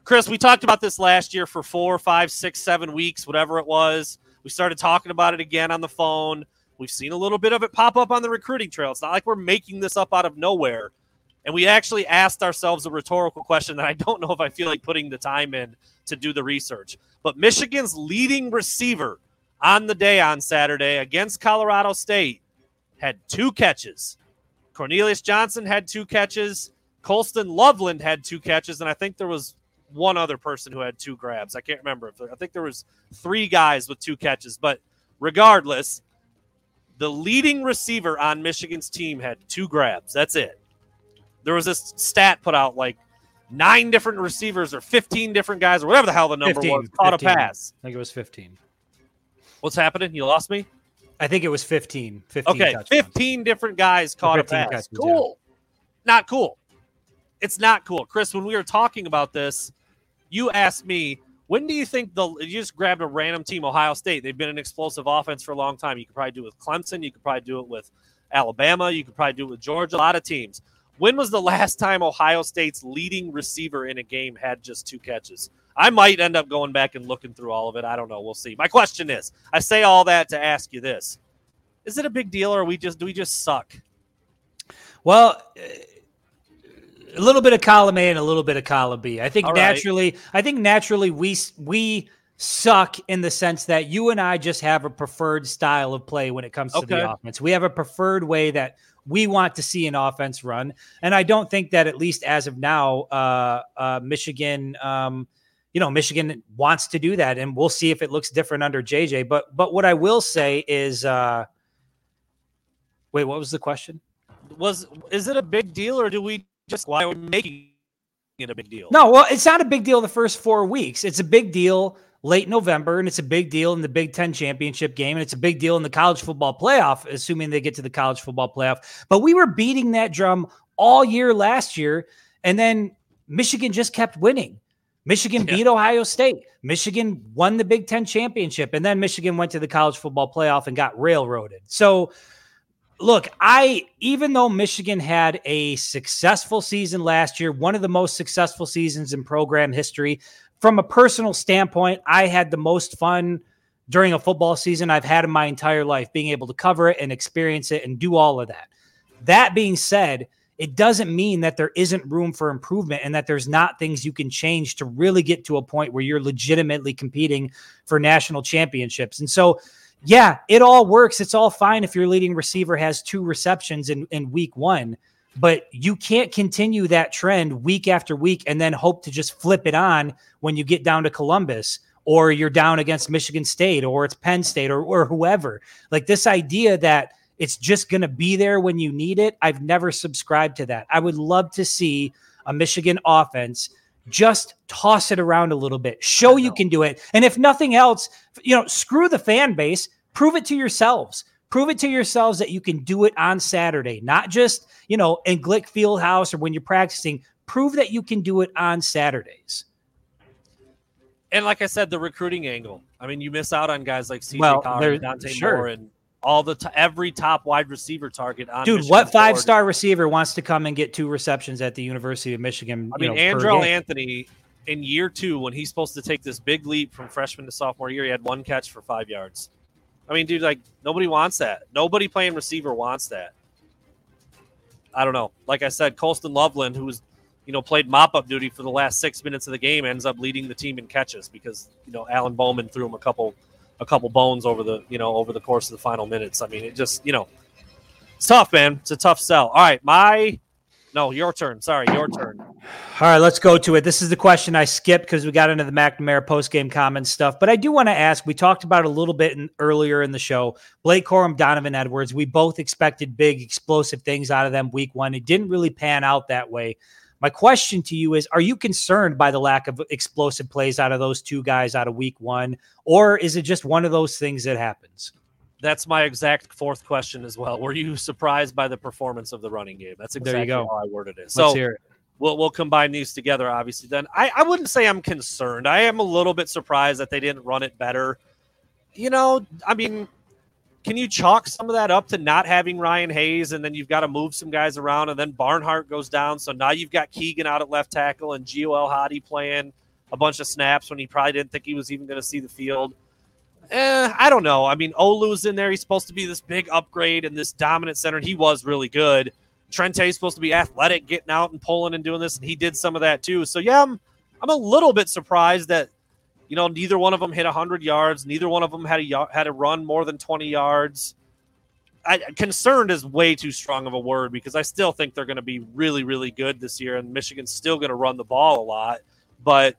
C: Chris, we talked about this last year for four, five, six, seven weeks, whatever it was. We started talking about it again on the phone. We've seen a little bit of it pop up on the recruiting trail. It's not like we're making this up out of nowhere. And we actually asked ourselves a rhetorical question that I don't know if I feel like putting the time in to do the research. But Michigan's leading receiver on the day on Saturday against Colorado State had two catches. Cornelius Johnson had two catches. Colston Loveland had two catches, and I think there was one other person who had two grabs. I can't remember. I think there was three guys with two catches, but regardless, the leading receiver on Michigan's team had two grabs. That's it. There was this stat put out like nine different receivers or 15 different guys or whatever the hell the number 15, was caught 15. a pass.
D: I think it was 15.
C: What's happening? You lost me?
D: I think it was 15. 15
C: okay, touchdowns. 15 different guys caught a pass. Cool. Yeah. Not cool. It's not cool. Chris, when we were talking about this, you asked me when do you think the you just grabbed a random team, Ohio State? They've been an explosive offense for a long time. You could probably do it with Clemson. You could probably do it with Alabama. You could probably do it with Georgia. A lot of teams. When was the last time Ohio State's leading receiver in a game had just two catches? I might end up going back and looking through all of it. I don't know. We'll see. My question is, I say all that to ask you this: Is it a big deal, or we just do we just suck?
D: Well, a little bit of column A and a little bit of column B. I think All naturally, right. I think naturally we we suck in the sense that you and I just have a preferred style of play when it comes to okay. the offense. We have a preferred way that we want to see an offense run, and I don't think that at least as of now, uh, uh, Michigan. Um, you know, Michigan wants to do that, and we'll see if it looks different under JJ. But but what I will say is, uh, wait, what was the question?
C: Was is it a big deal, or do we just why are we making it a big deal?
D: No, well, it's not a big deal the first four weeks. It's a big deal late November, and it's a big deal in the Big Ten championship game, and it's a big deal in the college football playoff, assuming they get to the college football playoff. But we were beating that drum all year last year, and then Michigan just kept winning. Michigan yeah. beat Ohio State. Michigan won the Big Ten championship, and then Michigan went to the college football playoff and got railroaded. So look, I even though Michigan had a successful season last year, one of the most successful seasons in program history, from a personal standpoint, I had the most fun during a football season I've had in my entire life, being able to cover it and experience it and do all of that. That being said, it doesn't mean that there isn't room for improvement and that there's not things you can change to really get to a point where you're legitimately competing for national championships. And so, yeah, it all works. It's all fine if your leading receiver has two receptions in, in week one, but you can't continue that trend week after week and then hope to just flip it on when you get down to Columbus or you're down against Michigan State or it's Penn State or, or whoever. Like this idea that it's just going to be there when you need it. I've never subscribed to that. I would love to see a Michigan offense just toss it around a little bit, show you can do it. And if nothing else, you know, screw the fan base, prove it to yourselves. Prove it to yourselves that you can do it on Saturday, not just, you know, in Glick Fieldhouse or when you're practicing. Prove that you can do it on Saturdays.
C: And like I said, the recruiting angle. I mean, you miss out on guys like CJ well, Carr, Dante sure. Moore, and all the t- every top wide receiver target on.
D: Dude, Michigan what five star receiver wants to come and get two receptions at the University of Michigan?
C: I mean, know, Andrel Anthony in year two when he's supposed to take this big leap from freshman to sophomore year, he had one catch for five yards. I mean, dude, like nobody wants that. Nobody playing receiver wants that. I don't know. Like I said, Colston Loveland, who's you know played mop up duty for the last six minutes of the game, ends up leading the team in catches because you know Alan Bowman threw him a couple a couple bones over the you know over the course of the final minutes. I mean, it just you know it's tough, man. It's a tough sell. All right, my no, your turn. Sorry, your turn.
D: All right, let's go to it. This is the question I skipped because we got into the McNamara post game comments stuff. But I do want to ask. We talked about a little bit in, earlier in the show. Blake Corum, Donovan Edwards. We both expected big, explosive things out of them week one. It didn't really pan out that way. My question to you is Are you concerned by the lack of explosive plays out of those two guys out of week one? Or is it just one of those things that happens?
C: That's my exact fourth question as well. Were you surprised by the performance of the running game? That's exactly there you go. how I worded it.
D: Let's so hear it.
C: We'll, we'll combine these together, obviously. Then I, I wouldn't say I'm concerned. I am a little bit surprised that they didn't run it better. You know, I mean, can you chalk some of that up to not having Ryan Hayes and then you've got to move some guys around and then Barnhart goes down. So now you've got Keegan out at left tackle and Gio El playing a bunch of snaps when he probably didn't think he was even going to see the field. Eh, I don't know. I mean, Olu's in there. He's supposed to be this big upgrade and this dominant center. And he was really good. Trente's supposed to be athletic, getting out and pulling and doing this, and he did some of that too. So yeah, I'm I'm a little bit surprised that you know, neither one of them hit 100 yards. Neither one of them had a had a run more than 20 yards. I, concerned is way too strong of a word because I still think they're going to be really, really good this year, and Michigan's still going to run the ball a lot. But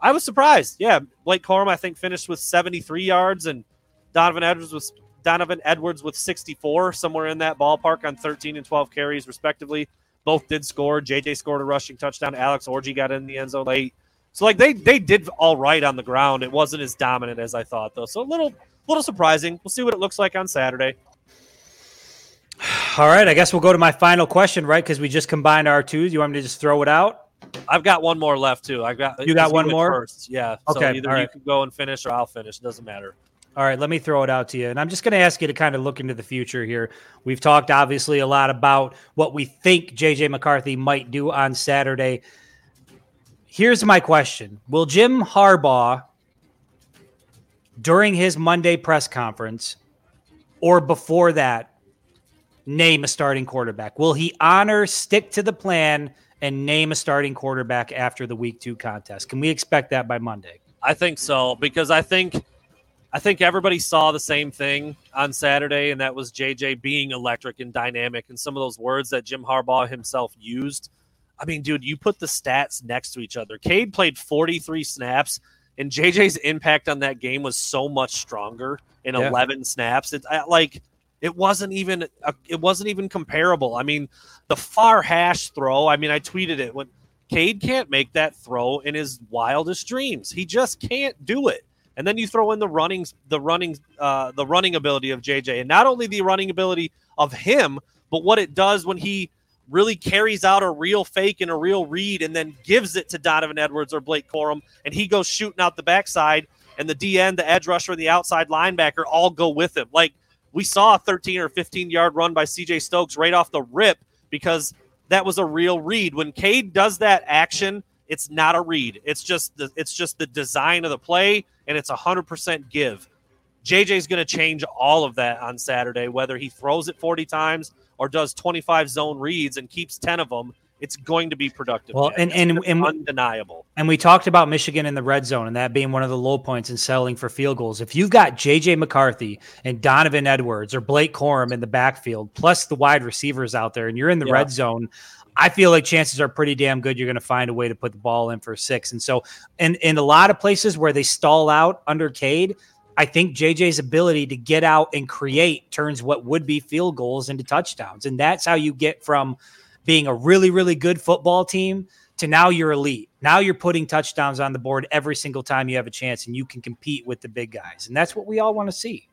C: I was surprised. Yeah, Blake Corum I think finished with 73 yards, and Donovan Edwards was Donovan Edwards with 64, somewhere in that ballpark on 13 and 12 carries respectively. Both did score. JJ scored a rushing touchdown. Alex Orji got in the end zone late. So like they they did all right on the ground. It wasn't as dominant as I thought though. So a little little surprising. We'll see what it looks like on Saturday.
D: All right, I guess we'll go to my final question, right? Because we just combined our twos. You want me to just throw it out?
C: I've got one more left too. I got
D: you got one more
C: first. Yeah. Okay. So either you can go and finish or I'll finish. It doesn't matter.
D: All right, let me throw it out to you. And I'm just going to ask you to kind of look into the future here. We've talked obviously a lot about what we think JJ McCarthy might do on Saturday. Here's my question Will Jim Harbaugh, during his Monday press conference or before that, name a starting quarterback? Will he honor, stick to the plan, and name a starting quarterback after the week two contest? Can we expect that by Monday?
C: I think so because I think I think everybody saw the same thing on Saturday, and that was JJ being electric and dynamic, and some of those words that Jim Harbaugh himself used I mean, dude, you put the stats next to each other. Cade played 43 snaps, and JJ's impact on that game was so much stronger in yeah. 11 snaps. It's like it wasn't even a, it wasn't even comparable. I mean, the far hash throw. I mean, I tweeted it when Cade can't make that throw in his wildest dreams. He just can't do it. And then you throw in the running, the running, uh, the running ability of JJ, and not only the running ability of him, but what it does when he really carries out a real fake and a real read and then gives it to Donovan Edwards or Blake Corum, and he goes shooting out the backside, and the DN, the edge rusher, and the outside linebacker all go with him. Like we saw a 13 or 15 yard run by CJ Stokes right off the rip because that was a real read. When Cade does that action, it's not a read. It's just the it's just the design of the play, and it's hundred percent give. JJ's going to change all of that on Saturday, whether he throws it 40 times or does 25 zone reads and keeps 10 of them, it's going to be productive.
D: Well, and and, and
C: undeniable.
D: And we talked about Michigan in the red zone and that being one of the low points in settling for field goals. If you've got JJ McCarthy and Donovan Edwards or Blake Corum in the backfield, plus the wide receivers out there, and you're in the
C: Yeah.
D: red zone, I feel like chances are pretty damn good you're going to find a way to put the ball in for six. And so, in in a lot of places where they stall out under Cade, I think JJ's ability to get out and create turns what would be field goals into touchdowns, and that's how you get from being a really really good football team to now you're elite. Now you're putting touchdowns on the board every single time you have a chance, and you can compete with the big guys, and that's what we all want to see.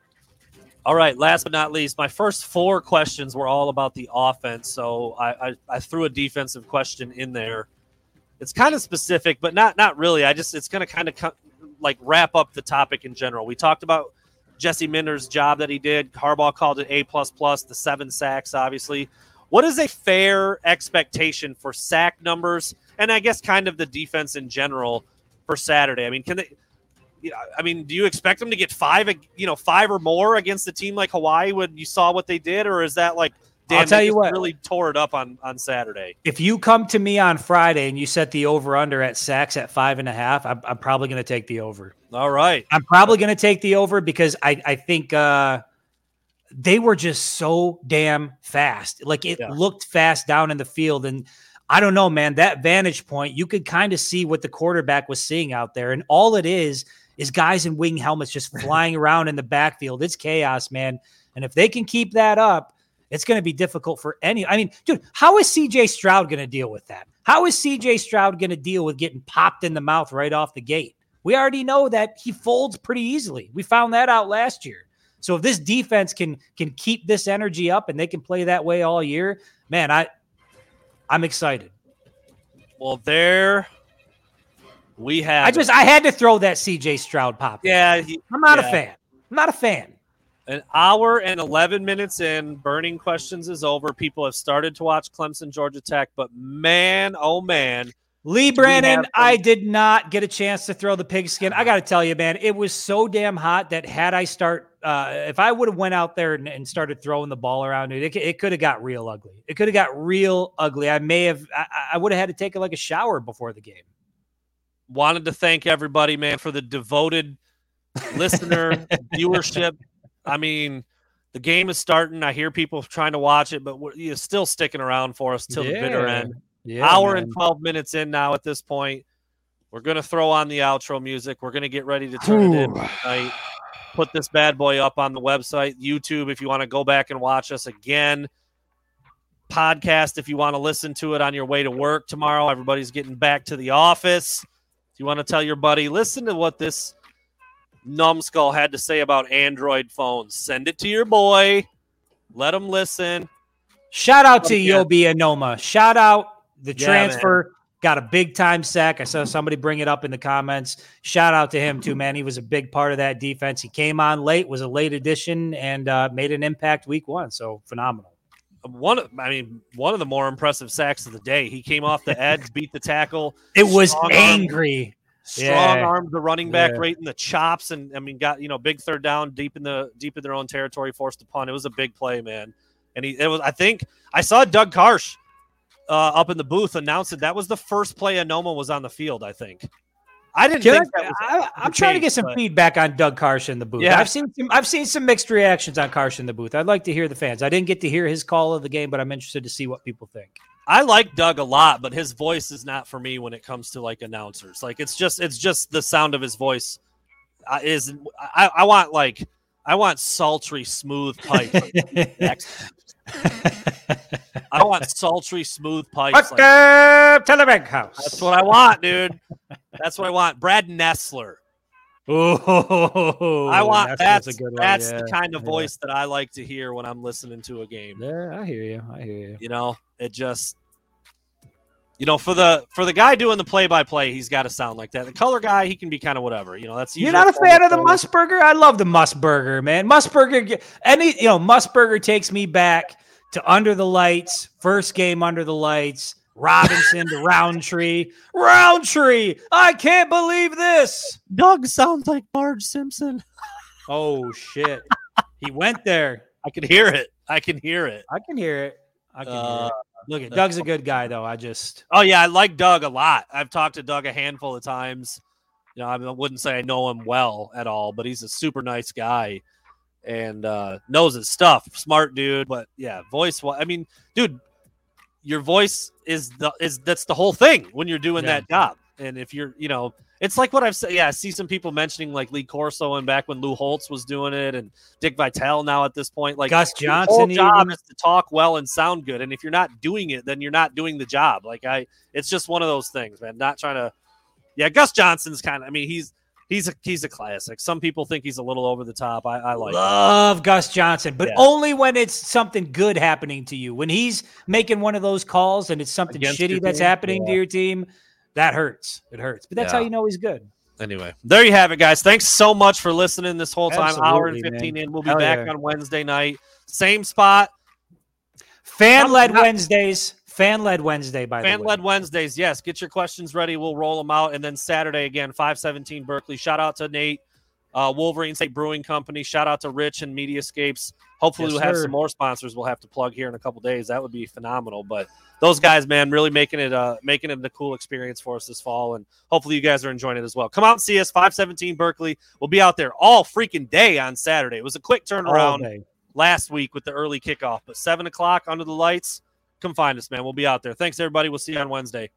C: All right, last but not least, my first four questions were all about the offense. So I, I, I threw a defensive question in there. It's kind of specific, but not not really. I just it's going to kind of like wrap up the topic in general. We talked about Jesse Minter's job that he did. Harbaugh called it A plus plus, the seven sacks, obviously. What is a fair expectation for sack numbers, and I guess kind of the defense in general for Saturday? I mean, can they? I mean, do you expect them to get five, you know, five or more against a team like Hawaii when you saw what they did, or is that like, damn,
D: I'll tell you what.
C: really tore it up on on Saturday?
D: If you come to me on Friday and you set the over under at sacks at five and a half, I'm, I'm probably going to take the over.
C: All right,
D: I'm probably going to take the over because I, I think uh, they were just so damn fast. Like it
C: Yeah.
D: looked fast down in the field. And I don't know, man, that vantage point, you could kind of see what the quarterback was seeing out there. And all it is, is guys in wing helmets just flying around in the backfield. It's chaos, man. And if they can keep that up, it's going to be difficult for any. I mean, dude, how is CJ Stroud going to deal with that? How is CJ Stroud going to deal with getting popped in the mouth right off the gate? We already know that he folds pretty easily. We found that out last year. So if this defense can can keep this energy up and they can play that way all year, man, I I'm excited.
C: well there we have.
D: I
C: it.
D: just I had to throw that CJ Stroud pop.
C: yeah, he,
D: I'm not
C: yeah.
D: a fan. I'm not a fan.
C: An hour and eleven minutes in, burning questions is over. People have started to watch Clemson, Georgia Tech, but man, oh man,
D: Lee
C: Do we have
D: Brannon, I did not get a chance to throw the pigskin. I got to tell you, man, it was so damn hot that had I start, uh, if I would have went out there and, and started throwing the ball around, dude, it, it could have got real ugly. It could have got real ugly. I may have, I, I would have had to take like a shower before the game.
C: wanted to thank everybody, man, for the devoted listener viewership. I mean, the game is starting. I hear people trying to watch it, but we're, you're still sticking around for us till the bitter end.
D: Yeah,
C: Hour
D: man.
C: and 12 minutes in now at this point. We're going to throw on the outro music. We're going to get ready to turn it in tonight. Put this bad boy up on the website, YouTube, if you want to go back and watch us again. Podcast, if you want to listen to it on your way to work tomorrow. Everybody's getting back to the office. If you want to tell your buddy, listen to what this numbskull had to say about Android phones. Send it to your boy. Let him listen.
D: Shout out to
C: Yeah.
D: Eyabi Anoma. Shout out the
C: Yeah,
D: transfer. Got a big time sack. I saw somebody bring it up in the comments. Shout out to him too, man. He was a big part of that defense. He came on late, was a late addition, and uh, made an impact week one. So phenomenal.
C: One, of- I mean, one of the more impressive sacks of the day. He came off the edge, beat the tackle.
D: It was
C: angry. arm. Strong
D: Yeah.
C: armed the running back
D: Yeah.
C: right in the chops and I mean got you know big third down deep in the deep in their own territory forced the punt. It was a big play, man. And he it was I think I saw Doug Karsch uh, up in the booth announced that that was the first play Anoma was on the field. I think I didn't
D: Can
C: think
D: I,
C: that was
D: I, I'm
C: the
D: trying to get some
C: but-
D: feedback on Doug Karsch in the booth.
C: Yeah.
D: I've seen some, I've seen some mixed reactions on Karsch in the booth. I'd like to hear the fans. I didn't get to hear his call of the game, but I'm interested to see what people think.
C: I like Doug a lot, but his voice is not for me when it comes to like announcers. Like it's just it's just the sound of his voice uh, is I, I want like I want sultry smooth pipe. I want sultry smooth pipes.
D: Let's
C: like-
D: go to the big house.
C: that's what I want, dude. That's what I want. Brad Nessler.
D: Oh,
C: I want that's
D: a good one.
C: that's
D: yeah.
C: the kind of
D: yeah.
C: voice that I like to hear when I'm listening to a game.
D: Yeah, I hear you. I hear you.
C: You know, it just you know, for the for the guy doing the play by play, he's got to sound like that. The color guy, he can be kind of whatever. You know, that's
D: You're not a fan of the
C: play.
D: Musburger? I love the Musburger, man. Musburger, any you know, Musburger takes me back to under the lights, first game under the lights. Robinson to Roundtree, Roundtree. I can't believe this.
C: Doug sounds like Marge Simpson.
D: Oh shit, he went there.
C: I can hear it. I can hear it.
D: I can hear it. I can
C: Uh.
D: Look at Doug's a good guy though. I just
C: Oh yeah, I like Doug a lot. I've talked to Doug a handful of times. You know, I wouldn't say I know him well at all, but he's a super nice guy and uh, knows his stuff. Smart dude, but yeah, voice. I mean, dude, your voice is the is that's the whole thing when you're doing
D: Yeah.
C: that job. And if you're, you know, it's like what I've said. Yeah, I see some people mentioning like Lee Corso and back when Lou Holtz was doing it, and Dick Vitale now at this point. Like
D: Gus
C: your whole job
D: even.
C: is to talk well and sound good. And if you're not doing it, then you're not doing the job. Like I, it's just one of those things, man. Not trying to. Yeah, Gus Johnson's kind of. I mean, he's he's a he's a classic. Some people think he's a little over the top. I, I like.
D: Love Gus Johnson, but
C: Yeah.
D: only when it's something good happening to you. When he's making one of those calls and it's something
C: Against
D: shitty that's happening to your team, that hurts. It hurts. But that's how you know he's good.
C: Anyway, there you have it, guys. Thanks so much for listening this whole time. Hour and fifteen
D: man.
C: in. We'll be
D: Hell
C: back
D: yeah.
C: on Wednesday night, same spot.
D: Fan led Wednesdays. Fan led Wednesday, by
C: Fan
D: the way.
C: Fan led Wednesdays. Yes, get your questions ready. We'll roll them out, and then Saturday again, five seventeen Berkeley. Shout out to Nate, uh, Wolverine State Brewing Company. Shout out to Rich and Mediascapes. Hopefully,
D: Yes,
C: we'll have
D: sir.
C: some more sponsors. We'll have to plug here in a couple days. That would be phenomenal. But those guys, man, really making it uh making it a cool experience for us this fall, and hopefully you guys are enjoying it as well. Come out and see us, five seventeen Berkeley. We'll be out there all freaking day on Saturday. It was a quick turnaround last week with the early kickoff, but seven o'clock under the lights. Come find us, man. We'll be out there. Thanks, everybody. We'll see you on Wednesday.